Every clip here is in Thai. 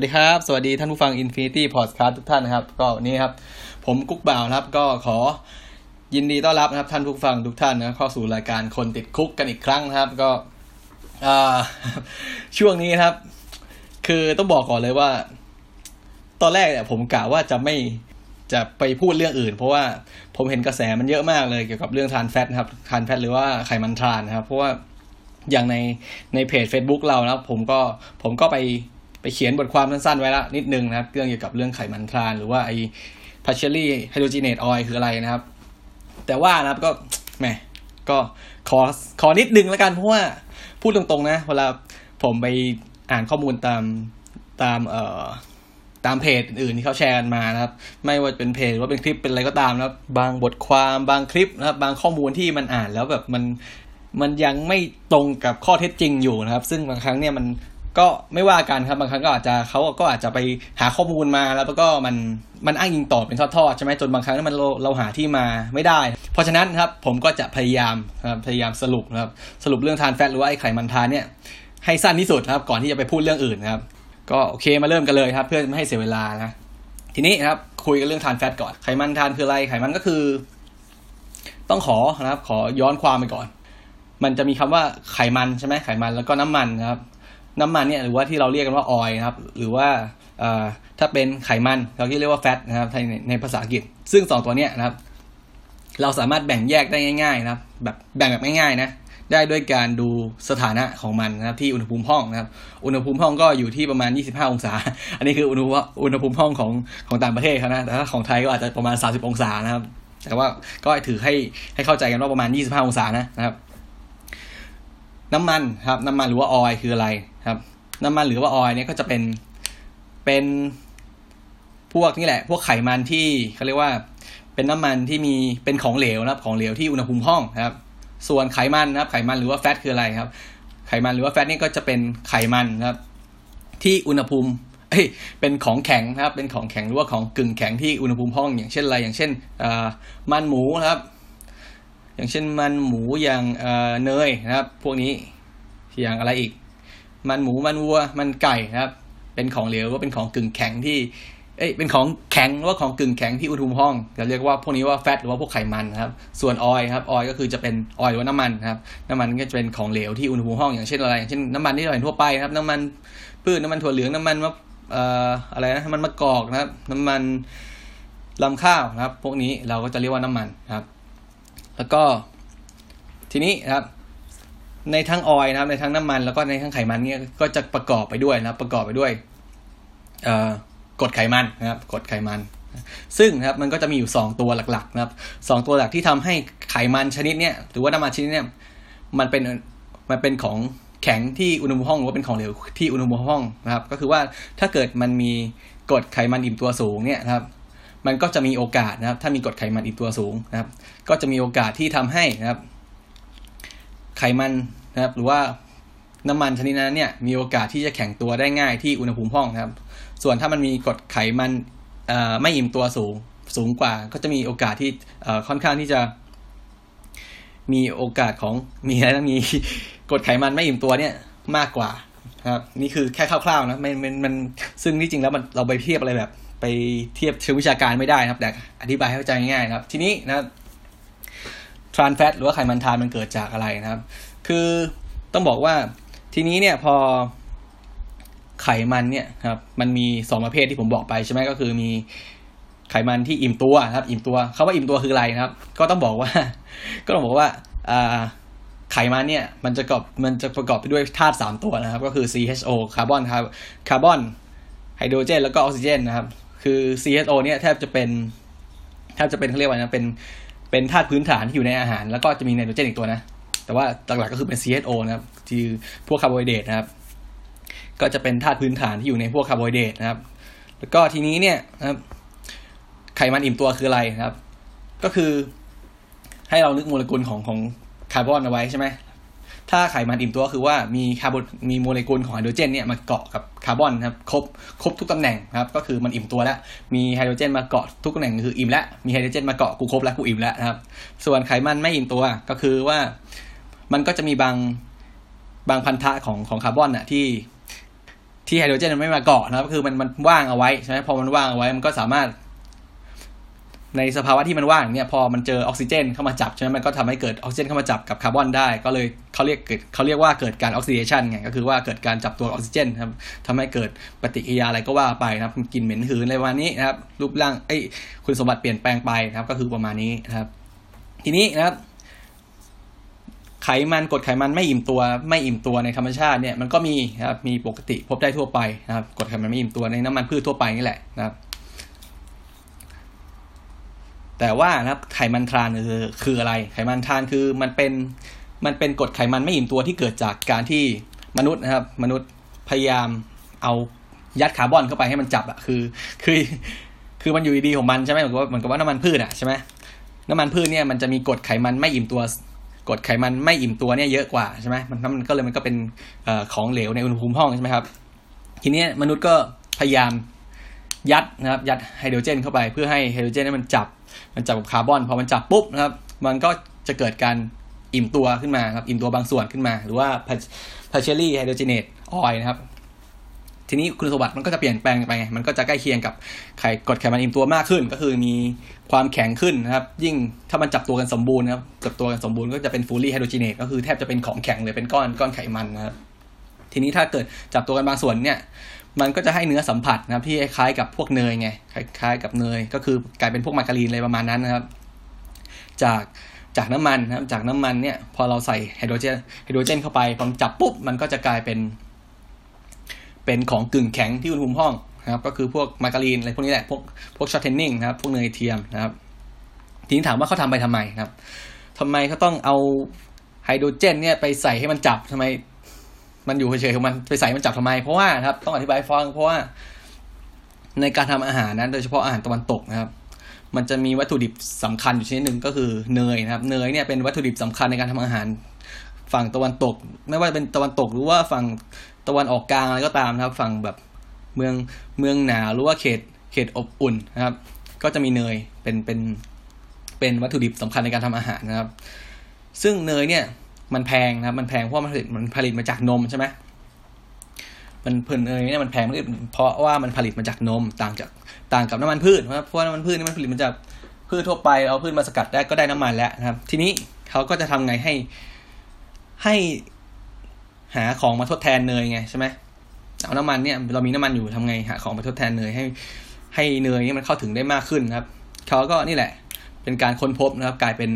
สวัสดีครับ สวัสดีท่านผู้ฟัง Infinity Podcast ทุกท่านนะครับ ก็วันนี้ครับ ผมกุ๊กบ่าวครับ ก็ขอยินดีต้อนรับนะครับ ท่านผู้ฟังทุกท่านนะเข้าสู่รายการคนติดคุกกันอีกครั้งนะครับ ก็ช่วงนี้ครับ คือต้องบอกก่อนเลยว่า ตอนแรกเนี่ยผมกะว่าจะไม่จะไปพูดเรื่องอื่น เพราะว่าผมเห็นกระแสมันเยอะมากเลยเกี่ยวกับเรื่องทานแฟตนะครับทานแฟตหรือว่าไขมันทานนะครับ เพราะว่าอย่างในในเพจ Facebook เรานะครับผมก็ผมก็ไป ไปเขียนบทความสั้นๆไว้ละนิดนึงนะครับ เรื่องเกี่ยวกับเรื่องไขมันทราน หรือว่าไอ้ partially hydrogenated oil คืออะไรนะครับ แต่ว่านะครับก็แหมก็ขอขอนิดนึงแล้วกันเพราะว่าพูดตรงๆนะเวลาผมไปอ่านข้อมูลตามตามเอ่อตามเพจอื่นที่เขาแชร์กันมานะครับ ไม่ว่าเป็นเพจว่าเป็นคลิปเป็นอะไรก็ตามนะครับ บางบทความบางคลิปนะครับ บางข้อมูลที่มันอ่านแล้วแบบมันมันยังไม่ตรงกับข้อเท็จจริงอยู่นะครับ ซึ่งบางครั้งเนี่ยมัน ก็ไม่ว่ากันครับบางครั้งก็อาจจะเขาก็อาจจะไปหาข้อมูลมาแล้วก็มันมันอ้างอิงต่อเป็นทอดๆใช่ไหมจนบางครั้งมันเราเราหาที่มาไม่ได้ เพราะฉะนั้นครับผมก็จะพยายามครับพยายามสรุปนะครับสรุปเรื่องทานแฟตหรือว่าไอ้ไขมันทานเนี่ยให้สั้นที่สุดครับก่อนที่จะไปพูดเรื่องอื่นครับก็โอเคมาเริ่มกันเลยครับ เพื่อไม่ให้เสียเวลานะทีนี้ครับคุยกันเรื่องทานแฟตก่อนไขมันทานคืออะไรไขมันก็คือ ต้องขอนะครับ ขอย้อนความไปก่อน มันจะมีคำว่าไขมันใช่ไหมไขมันแล้วก็น้ำมันนะครับ น้ำมันเนี่ยหรือว่าที่เราเรียกกันว่าออยนะครับ หรือว่าถ้าเป็นไขมันเราที่เรียกว่าแฟตนะครับในในภาษาอังกฤษ ซึ่งสองตัวเนี้ยนะครับ เราสามารถแบ่งแยกได้ง่ายๆนะครับแบบแบ่งแบบง่ายๆนะได้ด้วยการดูสถานะของมันนะครับที่อุณหภูมิห้องนะครับ อุณหภูมิห้องก็อยู่ที่ประมาณ 25 องศา อันนี้คืออุณหภูมิอุณหภูมิห้องของของต่างประเทศเขานะแต่ถ้าของไทยก็อาจจะประมาณ 30 องศานะครับ แต่ว่าก็ถือให้ให้เข้าใจกันว่าประมาณ 25 องศานะนะครับ น้ำมันครับ น้ำมันหรือว่าออยคืออะไรครับ น้ำมันหรือว่าออยเนี่ยก็จะเป็นเป็นพวกนี่แหละ พวกไขมันที่เขาเรียกว่าเป็นน้ำมันที่มีเป็นของเหลวนะครับของเหลวที่อุณหภูมิห้องครับ ส่วนไขมันนะครับ ไขมันหรือว่าแฟตคืออะไรครับ ไขมันหรือว่าแฟตนี่ก็จะเป็นไขมันนะครับ ที่อุณหภูมิเอ้ยเป็นของแข็งนะครับ เป็นของแข็งหรือว่าของกึ่งแข็งที่อุณหภูมิห้อง อย่างเช่นอะไรอย่างเช่นมันหมูนะครับ อย่างเช่นมันหมูอย่างเนยนะครับ พวกนี้อย่างอะไรอีก มันหมูมันวัวมันไก่นะครับ เป็นของเหลวว่าเป็นของกึ่งแข็งที่เอ้ยเป็นของแข็งหรือว่าของกึ่งแข็งที่อุณหภูมิห้องจะเรียกว่าพวกนี้ว่าแฟตหรือว่าพวกไขมันครับส่วนออยครับออยก็คือจะเป็นออยหรือว่าน้ำมันนะครับน้ำมันก็จะเป็นของเหลวที่อุณหภูมิห้องอย่างเช่นอะไรอย่างเช่นน้ำมันที่เราเห็นทั่วไปครับ น้ำมันพืชน้ำมันถั่วเหลืองน้ำมันมะเอ่ออะไรนะน้ำมันมะกอกนะครับ น้ำมันลำข้าวนะครับ พวกนี้เราก็จะเรียกว่าน้ำมันครับ แล้วก็ทีนี้นะครับ ในทั้งออยนะครับ ในทั้งน้ำมันแล้วก็ในทั้งไขมันเนี่ยก็จะประกอบไปด้วยนะครับ ประกอบไปด้วยกรดไขมันนะครับกรดไขมัน ซึ่งนะครับมันก็จะมีอยู่สองตัวหลักๆ นะครับสองตัวหลักที่ทำให้ไขมันชนิดเนี้ยหรือว่าน้ำมันชนิดเนี้ยมันเป็นมันเป็นของแข็งที่อุณหภูมิห้องหรือว่าเป็นของเหลวที่อุณหภูมิห้องนะครับ ก็คือว่าถ้าเกิดมันมีกรดไขมันอิ่มตัวสูงเนี่ยนะครับ มันก็จะมีโอกาสนะครับ ถ้ามีกรดไขมันอิ่มตัวสูงนะครับ ก็จะมีโอกาสที่ทำให้นะครับ ไขมันนะครับ หรือว่าน้ำมันชนิดนั้นเนี่ยมีโอกาสที่จะแข็งตัวได้ง่ายที่อุณหภูมิห้องนะครับ ส่วนถ้ามันมีกรดไขมันไม่อิ่มตัวสูงสูงกว่า ก็จะมีโอกาสที่ค่อนข้างที่จะมีโอกาสของมีอะไรนะมีกรดไขมันไม่อิ่มตัวเนี่ยมากกว่าครับนี่คือแค่คร่าวๆนะมันมันมันซึ่งที่จริงแล้วมันเราไปเทียบอะไรแบบ ไปเทียบเชิงวิชาการไม่ได้นะครับ แต่อธิบายให้เข้าใจง่ายๆครับ ทีนี้นะทรานแฟตหรือว่าไขมันทานมันเกิดจากอะไรนะครับ คือต้องบอกว่าทีนี้เนี่ยพอไขมันเนี่ยครับมันมีสองประเภทที่ผมบอกไปใช่ไหมก็คือมีไขมันที่อิ่มตัวครับ อิ่มตัวคาว่าอิ่มตัวคืออะไรนะครับ ก็ต้องบอกว่า ก็ต้องบอกว่าอ่าไขมันเนี่ยมันจะประกอบมันจะประกอบไปด้วยธาตุสามตัวนะครับ ก็คือ CHO คาร์บอนครับคาร์บอนไฮโดรเจน แล้วก็ออกซิเจนนะครับ คือ CHO เนี่ยแทบจะเป็นแทบจะเป็นเขาเรียกว่านะเป็นเป็นธาตุพื้นฐานที่อยู่ในอาหาร แล้วก็จะมีไนโตรเจนอีกตัวนะ แต่ว่าหลักๆก็คือเป็น CHO นะครับคือพวกคาร์โบไฮเดรตนะครับ ก็จะเป็นธาตุพื้นฐานที่อยู่ในพวกคาร์โบไฮเดรตนะครับ แล้วก็ทีนี้เนี่ยนะครับ ไขมันอิ่มตัวคืออะไรนะครับ ก็คือให้เรานึกโมเลกุลของของคาร์บอนเอาไว้ใช่ไหม ถ้าไขมันอิ่มตัวคือว่ามีคาร์บอนมีโมเลกุลของไฮโดรเจนเนี่ยมาเกาะกับคาร์บอนครับครบครบทุกตำแหน่งครับก็คือมันอิ่มตัวแล้ว มีไฮโดรเจนมาเกาะทุกตำแหน่งคืออิ่มแล้วมีไฮโดรเจนมาเกาะกูครบแล้วกูอิ่มแล้วนะครับ ส่วนไขมันไม่อิ่มตัวก็คือว่ามันก็จะมีบางบางพันธะของของคาร์บอนอะที่ที่ไฮโดรเจนมันไม่มาเกาะนะครับคือมันมันว่างเอาไว้ใช่ไหมพอมันว่างเอาไว้มันก็สามารถ ในสภาวะที่มันว่างเนี่ยพอมันเจอออกซิเจนเข้ามาจับใช่ไหมมันก็ทำให้เกิดออกซิเจนเข้ามาจับกับคาร์บอนได้ ก็เลยเขาเรียกเกิดเขาเรียกว่าเกิดการออกซิเดชันไงก็คือว่าเกิดการจับตัวออกซิเจนครับทำให้เกิดปฏิกิริยาอะไรก็ว่าไปนะครับกินเหม็นหืนอะไรประมาณนี้นะครับรูปร่างไอ้คุณสมบัติเปลี่ยนแปลงไปนะครับ ก็คือประมาณนี้นะครับ ทีนี้นะครับไขมันกรดไขมันไม่อิ่มตัวไม่อิ่มตัวในธรรมชาติเนี่ยมันก็มีนะครับมีปกติพบได้ทั่วไปนะครับกรดไขมันไม่อิ่มตัวในน้ำมันพืชทั่วไปนี่แหละนะครับ แต่ว่านะครับไขมันทรานคือคืออะไร ไขมันทรานคือมันเป็นมันเป็นกรดไขมันไม่อิ่มตัวที่เกิดจากการที่มนุษย์นะครับ มนุษย์พยายามเอายัดคาร์บอนเข้าไปให้มันจับอะคือ คือ คือมันอยู่ดีของมันใช่ไหมเหมือนกับว่าเหมือนกับว่าน้ำมันพืชอะใช่ไหมน้ำมันพืชเนี่ยมันจะมีกรดไขมันไม่อิ่มตัวกรดไขมันไม่อิ่มตัวเนี่ยเยอะกว่าใช่ไหมมันมันก็เลยมันก็เป็นอของเหลวในอุณหภูมิห้องใช่ไหมครับ ทีนี้มนุษย์ก็พยายามยัดนะครับ ยัดไฮโดรเจนเข้าไปเพื่อให้ไฮโดรเจนนั้นมันจับ มันจับกับคาร์บอนพอมันจับปุ๊บนะครับ มันก็จะเกิดการอิ่มตัวขึ้นมาครับ อิ่มตัวบางส่วนขึ้นมา หรือว่า partially hydrogenate oil นะครับ ทีนี้คุณสมบัติมันก็จะเปลี่ยนแปลงไปไงมันก็จะใกล้เคียงกับไขกรดไขมันอิ่มตัวมากขึ้น ก็คือมีความแข็งขึ้นนะครับ ยิ่งถ้ามันจับตัวกันสมบูรณ์นะครับ จับตัวกันสมบูรณ์ก็จะเป็น fully hydrogenate ก็คือแทบจะเป็นของแข็งเลยเป็นก้อนก้อนไขมันนะครับ ทีนี้ถ้าเกิดจับตัวกันบางส่วนเนี่ย มันก็จะให้เนื้อสัมผัสนะครับที่คล้ายกับพวกเนยไงคล้าย ๆ กับเนย ก็คือกลายเป็นพวกมาการีนอะไรประมาณนั้นนะครับ จากจากน้ำมันนะครับจากน้ำมันเนี่ยพอเราใส่ไฮโดรเจนไฮโดรเจนเข้าไปพอจับปุ๊บมันก็จะกลายเป็น เป็นของกึ่งแข็งที่อุณหภูมิห้องนะครับ ก็คือพวกมาการีนอะไรพวกนี้แหละพวกพวกช็อตเทนนิ่งนะครับ พวกเนยเทียมนะครับทีนี้ถามว่าเขาทำไปทำไมนะครับทำไมเขาต้องเอาไฮโดรเจนเนี่ยไปใส่ให้มันจับทำไม มันอยู่เฉยๆของมันไปใส่มันจับทำไม เพราะว่าครับต้องอธิบายฟังเพราะว่า ในการทำอาหารนั้นโดยเฉพาะอาหารตะวันตกนะครับ มันจะมีวัตถุดิบสำคัญอยู่ชนิดหนึ่งก็คือเนยนะครับ เนยเนี่ยเป็นวัตถุดิบสำคัญในการทำอาหาร ฝั่งตะวันตก ไม่ว่าจะเป็นตะวันตกหรือว่าฝั่งตะวันออกกลางอะไรก็ตามนะครับ ฝั่งแบบเมืองเมืองหนาวหรือว่าเขตเขตอบอุ่นนะครับ ก็จะมีเนยเป็นเป็นเป็นวัตถุดิบสำคัญในการทำอาหารนะครับ ซึ่งเนยเนี่ย มันแพงนะครับ มันแพงเพราะมันผลิตมันผลิตมาจากนมใช่ไหมมันเพิ่นเนยเนี่ยมันแพงเพราะว่ามันผลิตมาจากนมต่างจากต่างกับน้ำมันพืชเพราะว่าน้ำมันพืชนี่มันผลิตมาจากพืชทั่วไปเอาพืชมาสกัดได้ก็ได้น้ำมันแล้วนะครับ ทีนี้เขาก็จะทำไงให้ให้หาของมาทดแทนเนยไงใช่ไหมเอาน้ำมันเนี่ยเรามีน้ำมันอยู่ทำไงหาของมาทดแทนเนยให้ ให้เนยนี่มันเข้าถึงได้มากขึ้นนะครับเขาก็นี่แหละ เป็นการค้นพบนะครับ กลายเป็น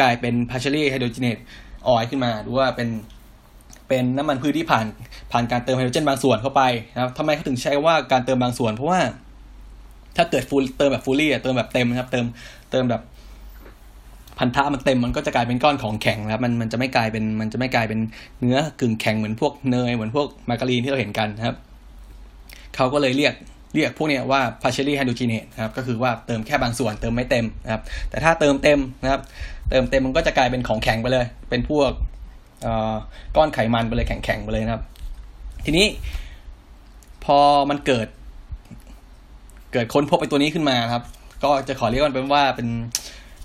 กลายเป็น partially hydrogenate oil ขึ้นมาหรือว่าเป็นเป็นน้ำมันพืชที่ผ่านผ่านการเติมไฮโดรเจนบางส่วนเข้าไปนะครับทำไมเขาถึงใช้ว่าการเติมบางส่วน เพราะว่าถ้าเกิดฟูลเติมแบบฟูลี่เติมแบบเต็มนะครับ เติมเติมแบบพันธะมันเต็มมันก็จะกลายเป็นก้อนของแข็งนะครับมันมันจะไม่กลายเป็นมันจะไม่กลายเป็นเนื้อกึ่งแข็งเหมือนพวกเนยเหมือนพวกมาการีนที่เราเห็นกันนะครับ เขาก็เลยเรียก เรียกพวกนี้ว่า partially hydrogenate นะครับก็คือว่าเติมแค่บางส่วนเติมไม่เต็มนะครับแต่ถ้าเติมเต็มนะครับเติมเต็มมันก็จะกลายเป็นของแข็งไปเลย เป็นพวกก้อนไขมันไปเลยแข็งๆไปเลยนะครับ ทีนี้พอมันเกิด เกิดค้นพบไปตัวนี้ขึ้นมาครับ ก็จะขอเรียกมันเป็นว่าเป็น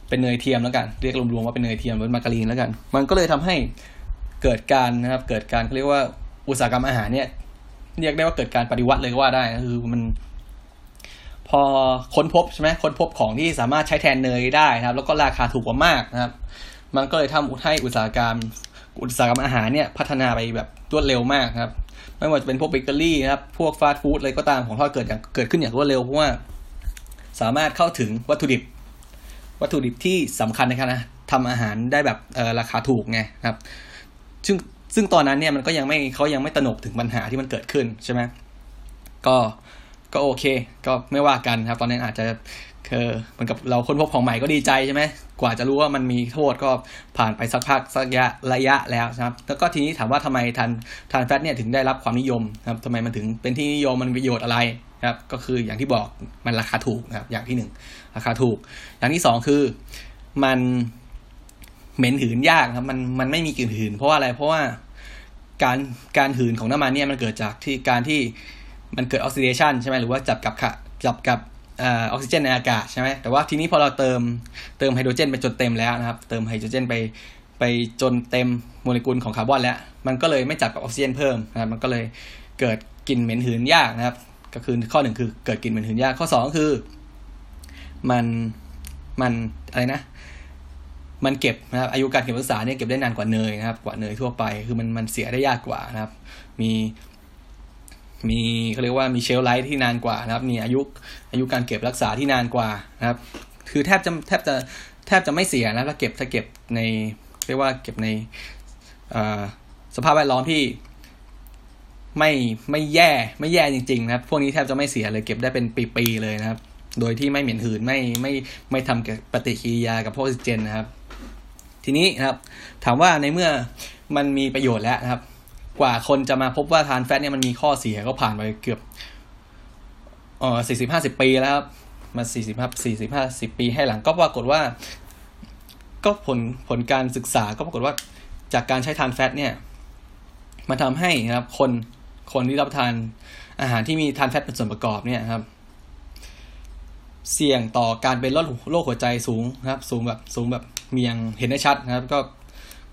เป็นเนยเทียมแล้วกัน เรียกรวมๆว่าเป็นเนยเทียมหรือมาการีนแล้วกัน มันก็เลยทำให้เกิดการนะครับ เกิดการเขาเรียกว่าอุตสาหกรรมอาหารเนี่ย เรียกได้ว่าเกิดการปฏิวัติเลยก็ว่าได้คือมันพอค้นพบใช่ไหมค้นพบของที่สามารถใช้แทนเนยได้นะครับ แล้วก็ราคาถูกกว่ามากนะครับ มันก็เลยทำให้อุตสาหกรรม อุตสาหกรรมอาหารเนี่ยพัฒนาไปแบบรวดเร็วมากครับ ไม่ว่าจะเป็นพวกเบเกอรี่นะครับ พวกฟาสต์ฟู้ดอะไรก็ตามของทอดเกิดอย่างเกิดขึ้นอย่างรวดเร็วเพราะว่า สามารถเข้าถึงวัตถุดิบ วัตถุดิบที่สำคัญในการทำอาหารได้แบบราคาถูกไงครับ ซึ่ง ซึ่งตอนนั้นเนี่ยมันก็ยังไม่เขายังไม่ตระหนกถึงปัญหาที่มันเกิดขึ้นใช่ไหมก็ก็โอเค ก็ไม่ว่ากันครับ ตอนนั้นอาจจะคือเหมือนกับเราค้นพบของใหม่ก็ดีใจใช่ไหมกว่าจะรู้ว่ามันมีโทษก็ผ่านไปสักพักสักระยะระยะแล้วนะครับ แล้วก็ทีนี้ถามว่าทำไมทานทานแฟตเนี่ยถึงได้รับความนิยมครับทำไมมันถึงเป็นที่นิยมมันประโยชน์อะไรครับ ก็คืออย่างที่บอกมันราคาถูกนะครับ อย่างที่หนึ่งราคาถูก อย่างที่สองคือมัน เหม็นหืนยากครับ มันมันไม่มีกลิ่นหืน เพราะว่าอะไรเพราะว่าการการหืนของน้ำมันเนี่ยมันเกิดจากที่การที่มันเกิดออกซิเดชันใช่ไหมหรือว่าจับกับจับกับออกซิเจนในอากาศใช่ไหมแต่ว่าทีนี้พอเราเติมเติมไฮโดรเจนไปจนเต็มแล้วนะครับ เติมไฮโดรเจนไปไปจนเต็มโมเลกุลของคาร์บอนแล้ว มันก็เลยไม่จับกับออกซิเจนเพิ่มนะครับมันก็เลยเกิดกลิ่นเหม็นหืนยากนะครับ ก็คือข้อหนึ่งคือเกิดกลิ่นเหม็นหืนยากข้อสองคือ มันมันอะไรนะ มันเก็บนะครับอายุการเก็บรักษาเนี่ยเก็บได้นานกว่าเนยนะครับ กว่าเนยทั่วไป คือมันมันเสียได้ยากกว่านะครับ มีมีเขาเรียกว่ามีเชลไลท์ที่นานกว่านะครับ มีอายุอายุการเก็บรักษาที่นานกว่านะครับ คือแทบจะแทบจะแทบจะไม่เสียนะถ้าเก็บถ้าเก็บในเรียกว่าเก็บในสภาพแวดล้อมที่ไม่ไม่แย่ไม่แย่จริง ๆ นะครับ พวกนี้แทบจะไม่เสียเลยเก็บได้เป็นปีๆเลยนะครับ โดยที่ไม่เหม็นหืนไม่ไม่ไม่ทำปฏิกิริยากับพวกออกซิเจนนะครับ ทีนี้นะครับ ถามว่าในเมื่อมันมีประโยชน์แล้วนะครับ กว่าคนจะมาพบว่าทานแฟตเนี่ยมันมีข้อเสียก็ผ่านไปเกือบอ๋อสี่สิบห้าสิบปีแล้วครับมาสี่สิบห้าสี่สิบห้าสิบปีให้หลังก็ปรากฏว่า ก็ผลผลการศึกษาก็ปรากฏว่าจากการใช้ทานแฟตเนี่ยมันทำให้นะครับ คนคนที่รับทานอาหารที่มีทานแฟตเป็นส่วนประกอบเนี่ยครับ เสี่ยงต่อการเป็นโรคโรคหัวใจสูงนะครับ สูงแบบสูงแบบ มีย่างเห็นได้ชัดนะครับ ก็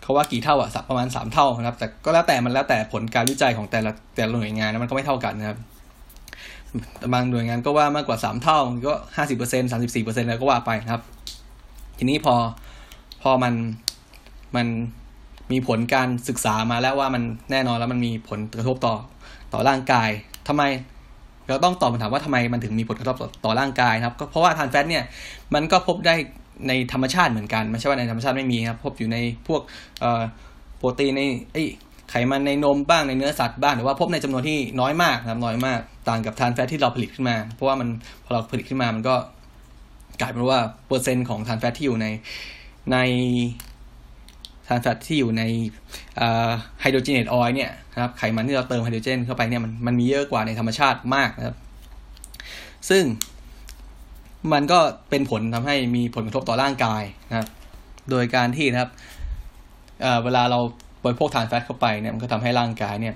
เขาว่ากี่เท่าอะสักประมาณสามเท่านะครับ แต่ก็แล้วแต่มันแล้วแต่ผลการวิจัยของแต่ละแต่ละหน่วยงานนะมันก็ไม่เท่ากันนะครับบางหน่วยงานก็ว่ามากกว่าสามเท่าก็ห้าสิบเปอร์เซ็นสามสิบสี่เปอร์เซ็นแล้วก็ว่าไปนะครับ ทีนี้พอพอมันมันมีผลการศึกษามาแล้วว่ามันแน่นอนแล้วมันมีผลกระทบต่อต่อร่างกายทำไมเราต้องตอบคำถามว่าทำไมมันถึงมีผลกระทบต่อร่างกายครับ ก็เพราะว่าทานแฟตเนี่ยมันก็พบได้ ในธรรมชาติเหมือนกัน ไม่ใช่ว่าในธรรมชาติไม่มีครับพบอยู่ในพวกโปรตีนในไขมันในนมบ้างในเนื้อสัตว์บ้างหรือว่าพบในจำนวนที่น้อยมากครับน้อยมากต่างกับทานแฟตที่เราผลิตขึ้นมา เพราะว่ามันพอเราผลิตขึ้นมามันก็กลายเป็นว่าเปอร์เซ็นต์ของ trans fat ที่อยู่ในใน trans fat ที่อยู่ใน hydrogenated oil เนี่ยนะครับไขมันที่เราเติมไฮโดรเจนเข้าไปเนี่ยมันมันมีเยอะกว่าในธรรมชาติมากนะครับ ซึ่ง มันก็เป็นผลทำให้มีผลกระทบต่อร่างกายนะครับโดยการที่นะครับเวลาเราบริโภค trans fat เข้าไปเนี่ยมันก็ทำให้ร่างกายเนี่ย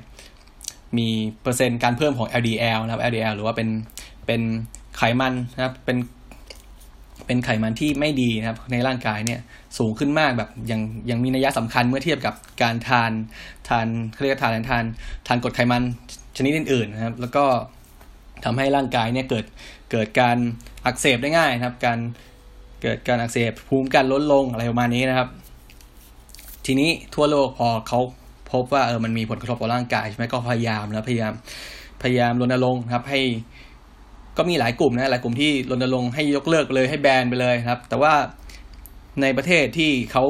มีเปอร์เซ็นต์การเพิ่มของ LDL นะครับ LDL หรือว่าเป็นเป็นไขมันนะครับเป็นเป็นไขมันที่ไม่ดีนะครับ ในร่างกายเนี่ยสูงขึ้นมากแบบยังยังมีนัยสำคัญเมื่อเทียบกับการทานทานเรียกทานทานทานกรดไขมันชนิดอื่นๆนะครับ แล้วก็ทำให้ร่างกายเนี่ยเกิด เกิดการอักเสบได้ง่ายนะครับ การเกิดการอักเสบภูมิกันลดลงอะไรประมาณนี้นะครับ ทีนี้ทั่วโลกพอเขาพบว่าเออมันมีผลกระทบต่อร่างกายใช่ไหมก็พยายามแล้วพยายามพยายามรณรงค์ครับให้ก็มีหลายกลุ่มนะหลายกลุ่มที่รณรงค์ให้ยกเลิกเลยให้แบนไปเลยครับ แต่ว่าในประเทศที่เขา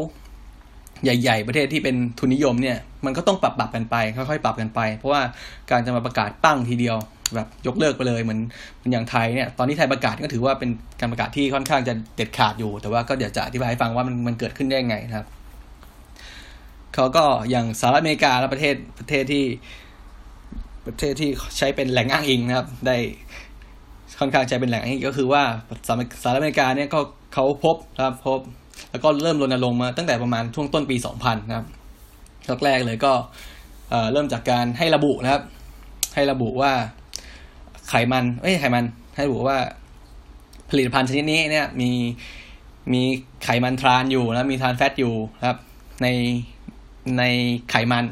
ใหญ่ ๆ ประเทศที่เป็นทุนนิยมเนี่ย มันก็ต้องปรับปรับกันไป ค่อยๆปรับกันไป เพราะว่าการจะมาประกาศปั้งทีเดียว แบบยกเลิกไปเลยเหมือนอย่างไทยเนี่ยตอนนี้ไทยประกาศก็ถือว่าเป็นการประกาศที่ค่อนข้างจะเด็ดขาดอยู่ แต่ว่าก็เดี๋ยวจะอธิบายให้ฟังว่ามันมันเกิดขึ้นได้ยังไงนะครับเขาก็อย่างสหรัฐอเมริกาและประเทศประเทศที่ประเทศที่ใช้เป็นแหล่งอ้างอิงนะครับ ได้ค่อนข้างใช้เป็นแหล่งอ้างอิงก็คือว่าสหรัฐอเมริกาเนี่ยก็เขาพบนะครับพบ แล้วก็เริ่มรณรงค์มาตั้งแต่ประมาณช่วงต้นปี 2000 นะครับแรกเลยก็เริ่มจากการให้ระบุนะครับ ให้ระบุว่า ไขมันเอ้ยไขมัน ให้ระบุว่า ผลิตภัณฑ์ชนิดนี้เนี่ย มีมีไขมันทรานอยู่นะมีทรานแฟตอยู่ครับ ในในไขมัน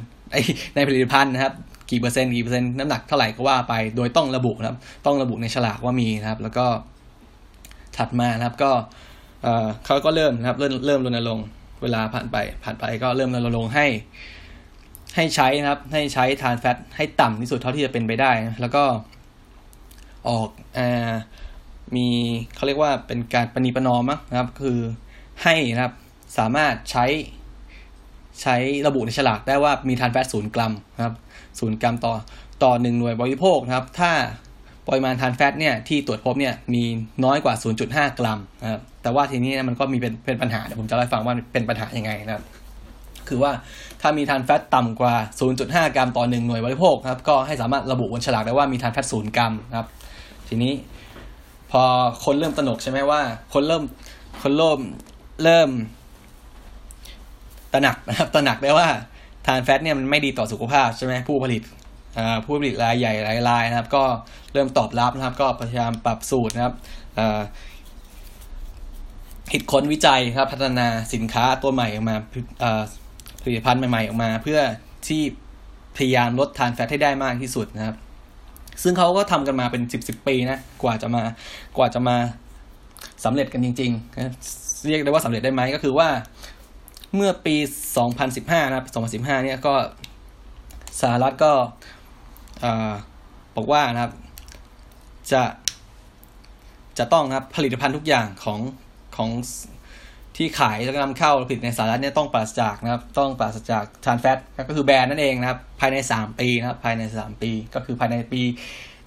ในผลิตภัณฑ์นะครับ กี่เปอร์เซ็นต์กี่เปอร์เซ็นต์น้ำหนักเท่าไหร่ก็ว่าไป โดยต้องระบุนะครับ ต้องระบุในฉลากว่ามีนะครับ แล้วก็ถัดมานะครับก็เขาก็เริ่มนะครับ เริ่มเริ่มรณรงค์เวลาผ่านไป ผ่านไปก็เริ่มรณรงค์ให้ ให้ใช้นะครับ ให้ใช้ทานแฟตให้ต่ำที่สุดเท่าที่จะเป็นไปได้ แล้วก็ ออกอมีเขาเรียกว่าเป็นการปณีประนอมนะครับ คือให้นะครับสามารถใช้ใช้ระบุในฉลากได้ว่ามีทานแฟตศูนย์กรัมนะครับศูนย์กรัมต่อต่อหนึ่งหน่วยบริโภคนะครับ ถ้าปริมาณทานแฟตเนี่ยที่ตรวจพบเนี่ยมีน้อยกว่า 0.5 กรัมนะครับแต่ว่าทีนี้มันก็มีเป็นเป็นปัญหาเดี๋ยวผมจะเล่าให้ฟังว่าเป็นปัญหายังไงนะครับ คือว่าถ้ามีทานแฟตต่ำกว่า 0.5 กรัมต่อ 1 หน่วยบริโภคครับก็ให้สามารถระบุบนฉลากได้ว่ามีทานแฟต0กรัมนะครับ ทีนี้ พอคนเริ่มตระหนกใช่ไหมว่า คนเริ่มคนเริ่มเริ่มตระหนักนะครับตระหนักได้ว่าทานแฟตเนี่ยมันไม่ดีต่อสุขภาพใช่ไหมผู้ผลิตผู้ผลิตรายใหญ่รายรายนะครับ ก็เริ่มตอบรับนะครับ ก็พยายามปรับสูตรนะครับคิดค้นวิจัยครับพัฒนาสินค้าตัวใหม่ออกมาผลิตภัณฑ์ใหม่ๆออกมา เพื่อที่พยายามลดทานแฟตให้ได้มากที่สุดนะครับ ซึ่งเขาก็ทำกันมาเป็นสิบสิบปีนะกว่าจะมากว่าจะมาสำเร็จกันจริงๆ เรียกได้ว่าสำเร็จได้ไหมก็คือว่าเมื่อปี 2015 นะครับ2015 เนี่ยก็สหรัฐก็บอกว่านะครับ จะจะต้องนะครับผลิตภัณฑ์ทุกอย่างของของ ที่ขายแล้วก็นำเข้าผลิตในสหรัฐเนี่ยต้องปราศจากนะครับ ต้องปราศจากทานแฟตก็คือแบรนด์นั่นเองนะครับ ภายในสามปีนะครับ ภายในสามปี ก็คือภายในปี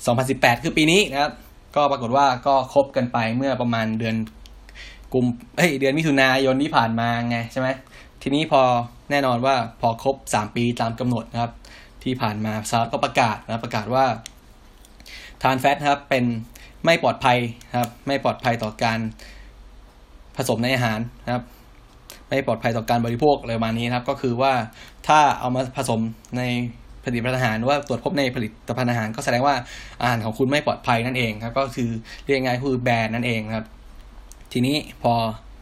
สองพันสิบแปดคือปีนี้นะครับ ก็ปรากฏว่าก็ครบกันไปเมื่อประมาณเดือนกุมเฮ้ยเดือนมิถุนายนที่ผ่านมาไงใช่ไหมทีนี้พอแน่นอนว่าพอครบสามปีตามกำหนดนะครับ ที่ผ่านมาสหรัฐก็ประกาศนะประกาศว่าทานแฟตครับเป็นไม่ปลอดภัยครับ ไม่ปลอดภัยต่อการ ผสมในอาหารนะครับ ไม่ปลอดภัยต่อการบริโภคอะไรประมาณนี้นะครับ ก็คือว่าถ้าเอามาผสมในผลิตภัณฑ์อาหารว่าตรวจพบในผลิตภัณฑ์อาหาร ก็แสดงว่าอาหารของคุณไม่ปลอดภัยนั่นเองครับ ก็คือเรียกง่ายคือแบรนด์นั่นเองครับ ทีนี้พอ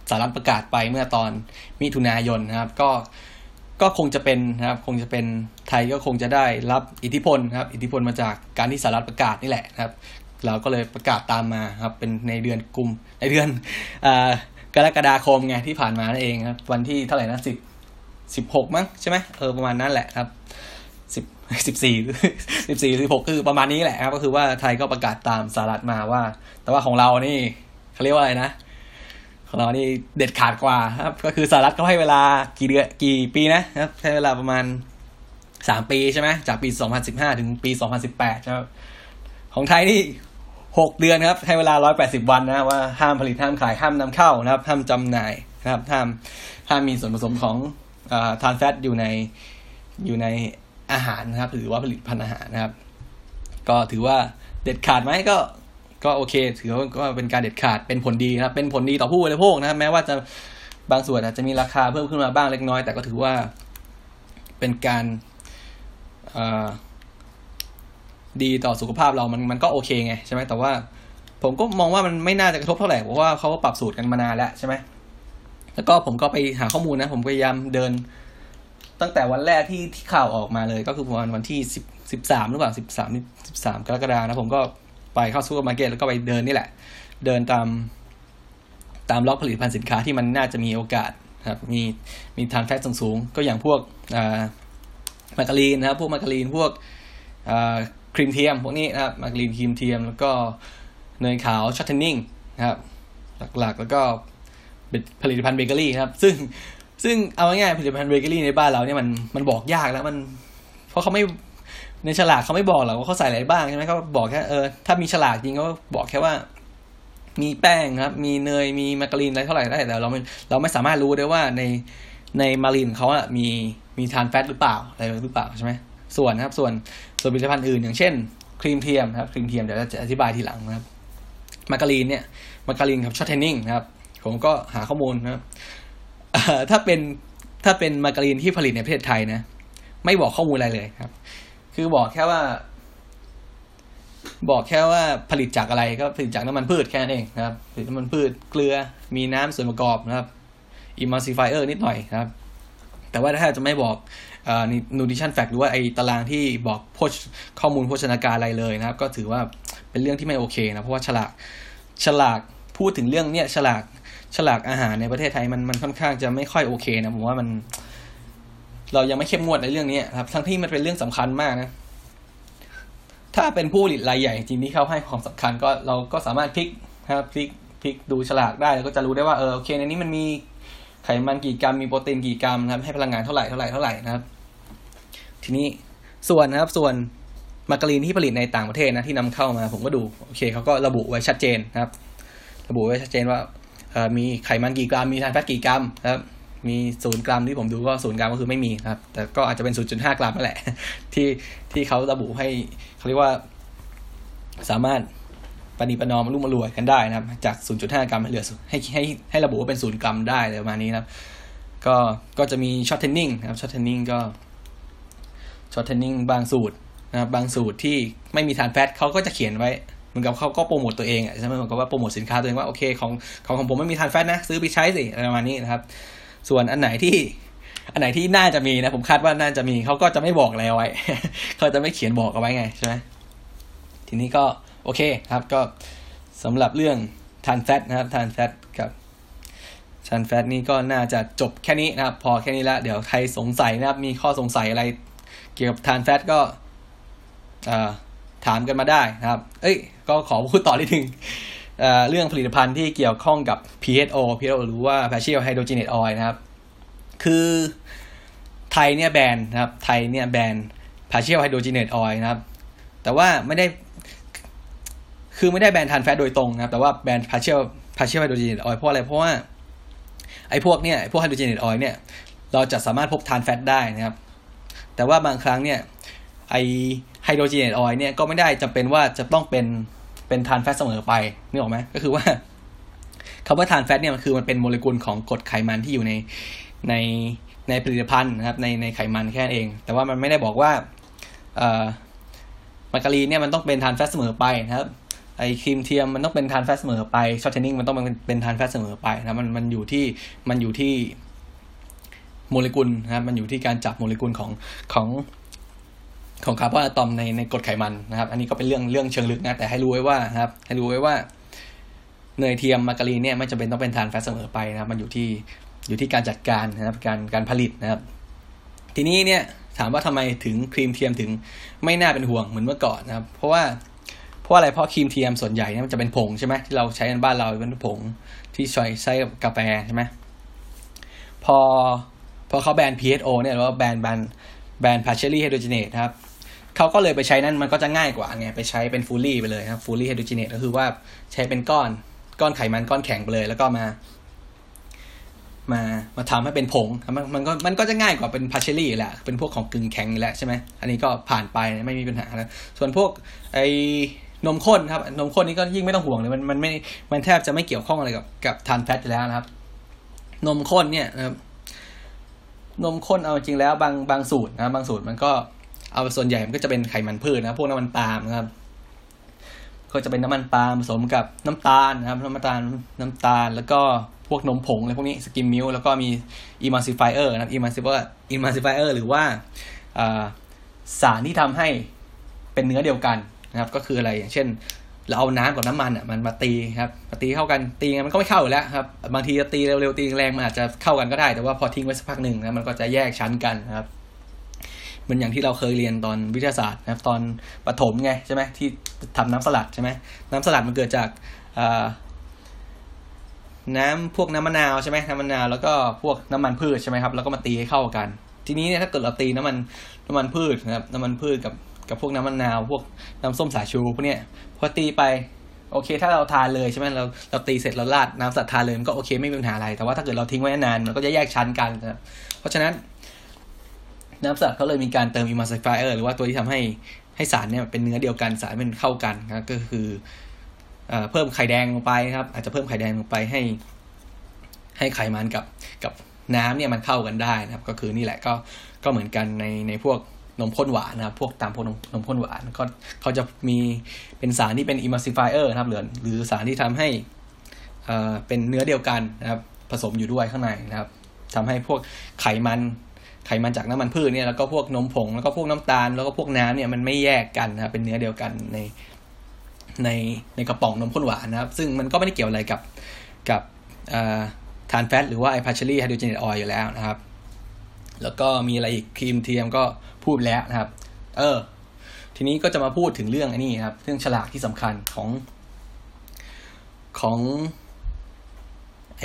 สหรัฐประกาศไปเมื่อตอนมิถุนายนนะครับ ก็ก็คงจะเป็นนะครับ คงจะเป็นไทยก็คงจะได้รับอิทธิพลครับ อิทธิพลมาจากการที่สหรัฐประกาศนี่แหละนะครับ เราก็เลยประกาศตามมาครับ เป็นในเดือนกุมในเดือนอ่า กรกฎาคมไงที่ผ่านมานั่นเองครับวันที่เท่าไหร่นะสิบสิบหกมั้งใช่ไหมเออประมาณนั้นแหละครับสิบสิบสี่สิบสี่สิบหกคือประมาณนี้แหละครับ ก็คือว่าไทยก็ประกาศตามสหรัฐมาว่า แต่ว่าของเรานี่เขาเรียกว่าอะไรนะของเรานี่เด็ดขาดกว่าครับ ก็คือสหรัฐเขาให้เวลากี่เดือนกี่ปีนะครับให้เวลาประมาณสามปีใช่ไหมจากปีสองพันสิบห้าถึงปีสองพันสิบแปดครับของไทยนี่ หกเดือนครับให้เวลาร้อยแปดสิบวันนะว่าห้ามผลิตห้ามขายห้ามนำเข้านะครับ ห้ามจำหน่ายนะครับ ห้ามห้ามมีส่วนผสมของอทานแฟตอยู่ในอยู่ในอาหารนะครับ หรือว่าผลิตภัณฑ์อาหารนะครับ ก็ถือว่าเด็ดขาดไหมก็ก็โอเค ถือว่าก็เป็นการเด็ดขาดเป็นผลดีนะครับ เป็นผลดีต่อผู้บริโภคนะครับ แม้ว่าจะบางส่วนอาจจะมีราคาเพิ่มขึ้นมาบ้างเล็กน้อย แต่ก็ถือว่าเป็นการอ ดีต่อสุขภาพเรามันมันก็โอเคไงใช่ไหมแต่ว่า ผมก็มองว่ามันไม่น่าจะกระทบเท่าไหร่เพราะว่าเขาก็ปรับสูตรกันมานานแล้วใช่ไหมแล้วก็ผมก็ไปหาข้อมูลนะ ผมพยายามเดิน ตั้งแต่วันแรกที่ที่ข่าวออกมาเลย ก็คือประมาณวันที่สิบสิบสามหรือเปล่าสิบสามสิบสามกรกฎานะผมก็ไปเข้าซูเปอร์มาร์เก็ตแล้วก็ไปเดินนี่แหละ เดินตามตามล็อกผลิตภัณฑ์สินค้าที่มันน่าจะมีโอกาสครับมีมี trans fat สูงๆ ก็อย่างพวกอ่ามาการีนนะครับ พวกมาการีนพวกอ่า ครีมเทียมพวกนี้นะครับมาการีนครีมเทียม แล้วก็เนยขาว shortening นะครับ หลักๆ แล้วก็ผลิตภัณฑ์เบเกอรี่ครับ ซึ่งซึ่งเอาง่ายๆผลิตภัณฑ์เบเกอรี่ในบ้านเราเนี่ยมันมันบอกยากแล้วมัน เพราะเขาไม่ในฉลากเขาไม่บอกหรอกว่าเขาใส่อะไรบ้างใช่ไหมเขาบอกแค่เออถ้ามีฉลากจริงก็บอกแค่ว่า มีแป้งครับ มีเนยมีมาการีนอะไรเท่าไหร่ได้แต่เราไม่เราไม่สามารถรู้ได้ว่าในในมาการีนเขาอะมีมี trans fat หรือเปล่าอะไรหรือเปล่าใช่ไหมส่วนนะครับ ส่วน ส่วนผลิตภัณฑ์อื่นอย่างเช่นครีมเทียมครับครีมเทียมเดี๋ยวจะอธิบายทีหลังนะครับมาการีนเนี่ยมาการีนกับ shortening นะครับ ผมก็หาข้อมูลนะครับถ้าเป็นถ้าเป็นมาการีนที่ผลิตในประเทศไทยนะ ไม่บอกข้อมูลอะไรเลยครับ คือบอกแค่ว่า บอกแค่ว่าผลิตจากอะไรก็ผลิตจากน้ำมันพืชแค่นั้นเองนะครับผลิตน้ำมันพืชเกลือมีน้ำส่วนประกอบนะครับ emulsifier นิดหน่อยนะครับ แต่ว่าถ้าจะไม่บอก อ่า nutrition fact หรือว่าไอตารางที่บอกโภชข้อมูลโภชนาการอะไรเลยนะครับ ก็ถือว่าเป็นเรื่องที่ไม่โอเคนะ เพราะว่าฉลากฉลากพูดถึงเรื่องเนี้ยฉลากฉลากอาหารในประเทศไทยมันมันค่อนข้างจะไม่ค่อยโอเคนะผมว่ามัน เรายังไม่เข้มงวดในเรื่องนี้ครับ ทั้งที่มันเป็นเรื่องสำคัญมากนะถ้าเป็นผู้ผลิตรายใหญ่จริงที่เขาให้ความสำคัญก็เราก็สามารถพลิกครับพลิกพลิกดูฉลากได้แล้วก็จะรู้ได้ว่าเออโอเคในนี้มันมี ไขมันกี่กรัมมีโปรตีนกี่กรัมนะครับ ให้พลังงานเท่าไหร่เท่าไหร่เท่าไหร่นะครับ ทีนี้ส่วนนะครับ ส่วนมาการีนที่ผลิตในต่างประเทศนะที่นำเข้ามา ผมก็ดูโอเคเขาก็ระบุไว้ชัดเจนนะครับ ระบุไว้ชัดเจนว่ามีไขมันกี่กรัมมีทานแฟตกี่กรัมนะครับมีศูนย์กรัมที่ผมดูก็ศูนย์กรัมก็คือไม่มีครับ แต่ก็อาจจะเป็นศูนย์จุดห้ากรัมนั่นแหละ ที่ที่เขาระบุให้เขาเรียกว่า สามารถ ปฏิประนอมรุ่มรวยกันได้นะครับ จาก 0.5 กรัมเหลือให้ให้ให้ระบุว่าเป็น 0 กรัมได้เลยประมาณนี้นะครับ ก็ก็จะมีช็อตเทนนิ่งนะครับช็อตเทนนิ่งก็shortening บางสูตรนะครับบางสูตรที่ไม่มี trans fat เขาก็จะเขียนไว้เหมือนกับเขาก็โปรโมตตัวเองอะใช่ไหมเหมือนกับว่าโปรโมทสินค้าตัวเองว่าโอเคของของของผมไม่มี trans fat นะ ซื้อไปใช้สิอะไรประมาณนี้นะครับ ส่วนอันไหนที่ อันไหนที่น่าจะมีนะ ผมคาดว่าน่าจะมีเขาก็จะไม่บอกแล้วไว้เขาจะไม่เขียนบอกเอาไว้ไงใช่ไหมทีนี้ก็ โอเคครับก็สำหรับเรื่อง trans fat นะครับ trans fat กับ trans fat นี่ก็น่าจะจบแค่นี้นะครับ พอแค่นี้แล้วเดี๋ยวใครสงสัยนะครับ มีข้อสงสัยอะไรเกี่ยวกับทานแฟตก็ถามกันมาได้นะครับ เอ้ย ก็ขอพูดต่อนิดนึงเรื่องผลิตภัณฑ์ที่เกี่ยวข้องกับ PHO PHO หรือว่า Partial Hydrogenated Oil นะครับ คือไทยเนี่ยแบนนะครับ ไทยเนี่ยแบน Partial Hydrogenated Oil นะครับ แต่ว่าไม่ได้ คือไม่ได้แบนทานแฟตโดยตรงนะครับ แต่ว่าแบน Partial Partial Hydrogenated Oil เพราะอะไร เพราะว่าไอ้พวกเนี่ยพวก Hydrogenated Oil เนี่ย เราจะสามารถพบ trans fat ได้นะครับ แต่ว่าบางครั้งเนี่ยไอ hydrogenated oil เนี่ยก็ไม่ได้จำเป็นว่าจะต้องเป็นเป็น trans fat เสมอไปนึกออกไหมก็คือว่าคำว่า trans fat เนี่ยมันคือมันเป็นโมเลกุลของกรดไขมันที่อยู่ในในในผลิตภัณฑ์นะครับในในไขมันแค่นั้นเอง แต่ว่ามันไม่ได้บอกว่าเอ่อมาการีนเนี่ยมันต้องเป็น trans fat เสมอไปนะครับ ไอครีมเทียมมันต้องเป็น trans fat เสมอไป shortening มันต้องเป็นเป็น trans fat เสมอไปนะมันมันอยู่ที่มันอยู่ที่โมเลกุลนะครับมันอยู่ที่การจับโมเลกุลของของของคาร์บอนอะตอมในในกรดไขมันนะครับ อันนี้ก็เป็นเรื่องเรื่องเชิงลึกนะแต่ให้รู้ไว้ว่านะครับ ให้รู้ไว้ว่าเนยเทียมมาการีนเนี่ยไม่จำเป็นต้องเป็น trans fat เสมอไปนะครับ มันอยู่ที่อยู่ที่การจัดการนะครับ การการผลิตนะครับ ทีนี้เนี่ยถามว่าทำไมถึงครีมเทียมถึงไม่น่าเป็นห่วงเหมือนเมื่อก่อนนะครับ เพราะว่า เพราะอะไรเพราะครีมเทียมส่วนใหญ่เนี่ยมันจะเป็นผงใช่ไหมที่เราใช้ในบ้านเราเป็นผงที่ใช้ใช้กับกาแฟใช่ไหมพอพอเขาแบน PHO เนี่ยหรือว่าแบนแบนแบน partially hydrogenate นะครับเขาก็เลยไปใช้นั่นมันก็จะง่ายกว่าไงไปใช้เป็น fully ไปเลยครับ fully hydrogenate ก็คือว่าใช้เป็นก้อนก้อนไขมันก้อนแข็งไปเลย แล้วก็มา มามาทำให้เป็นผงมันมันก็มันก็จะง่ายกว่าเป็น partially แหละเป็นพวกของกึ่งแข็งแหละใช่ไหมอันนี้ก็ผ่านไปไม่มีปัญหาแล้วส่วนพวกไอ นมข้นครับ นมข้นนี้ก็ยิ่งไม่ต้องห่วงเลยมันมันไม่มันแทบจะไม่เกี่ยวข้องอะไรกับกับ trans fat แล้วนะครับ นมข้นเนี่ยนะครับนมข้นเอาจริงแล้วบางบางสูตรนะบางสูตรมันก็เอาส่วนใหญ่มันก็จะเป็นไขมันพืชนะพวกน้ำมันปาล์มนะครับ ก็จะเป็นน้ำมันปาล์มผสมกับน้ำตาลนะครับ น้ำตาลน้ำตาล แล้วก็พวกนมผงอะไรพวกนี้ skim milk แล้วก็มี emulsifier นะ emulsify emulsifier หรือว่าสารที่ทำให้เป็นเนื้อเดียวกัน นะครับก็คืออะไรอย่างเช่น เราเอาน้ำกับน้ำมันอะมันมาตีครับมาตีเข้ากันตีมันก็ไม่เข้าอยู่แล้วครับบางทีจะตีเร็วๆตีแรงมันอาจจะเข้ากันก็ได้ แต่ว่าพอทิ้งไว้สักพักหนึ่งนะมันก็จะแยกชั้นกันนะครับมันอย่างที่เราเคยเรียนตอนวิทยาศาสตร์นะครับตอนปฐมไงใช่ไหมที่ทำน้ำสลัดใช่ไหมน้ำสลัดมันเกิดจากน้ำพวกน้ำมะนาวใช่ไหมน้ำมะนาวแล้วก็พวกน้ำมันพืชใช่ไหมครับแล้วก็มาตีให้เข้ากัน ทีนี้เนี่ยถ้าเกิดเราตีน้ำมันน้ำมันพืชนะครับน้ำมันพืชกับ กับพวกน้ำมะนาว พวกน้ำส้มสายชูพวกเนี้ยพอตีไปโอเค ถ้าเราทานเลยใช่ไหมเราเราตีเสร็จเราราดน้ำสัตว์ทานเลยมันก็โอเคไม่มีปัญหาอะไร แต่ว่าถ้าเกิดเราทิ้งไว้นานมันก็จะแยกชั้นกันนะเพราะฉะนั้น น้ำสลัดเขาเลยมีการเติม emulsifier หรือว่าตัวที่ทำให้ให้สารเนี่ยเป็นเนื้อเดียวกันสารเป็นเข้ากันนะก็คือเพิ่มไข่แดงลงไปครับ อาจจะเพิ่มไข่แดงลงไปให้ ให้ไขมันกับกับน้ำเนี่ยมันเข้ากันได้นะครับ ก็คือนี่แหละก็ก็เหมือนกันในในพวก นมข้นหวานนะครับ พวกตามพวกนมนมข้นหวานก็เขาจะมีเป็นสารที่เป็น emulsifier นะครับหรือหรือสารที่ทำให้เป็นเนื้อเดียวกันนะครับ ผสมอยู่ด้วยข้างในนะครับทำให้พวกไขมันไขมันจากน้ำมันพืชเนี่ยแล้วก็พวกนมผงแล้วก็พวกน้ำตาลแล้วก็พวกน้ำเนี่ยมันไม่แยกกันนะครับเป็นเนื้อเดียวกันในในในกระป๋องนมข้นหวานนะครับ ซึ่งมันก็ไม่ได้เกี่ยวอะไรกับกับทานแฟตหรือว่าไอพาชลี่ไฮโดรเจนออยอยู่แล้วนะครับ แล้วก็มีอะไรอีกครีมเทียมก็ พูดแล้วนะครับ เออ ทีนี้ก็จะมาพูดถึงเรื่องอันนี้ครับ เรื่องฉลากที่สำคัญของของไอ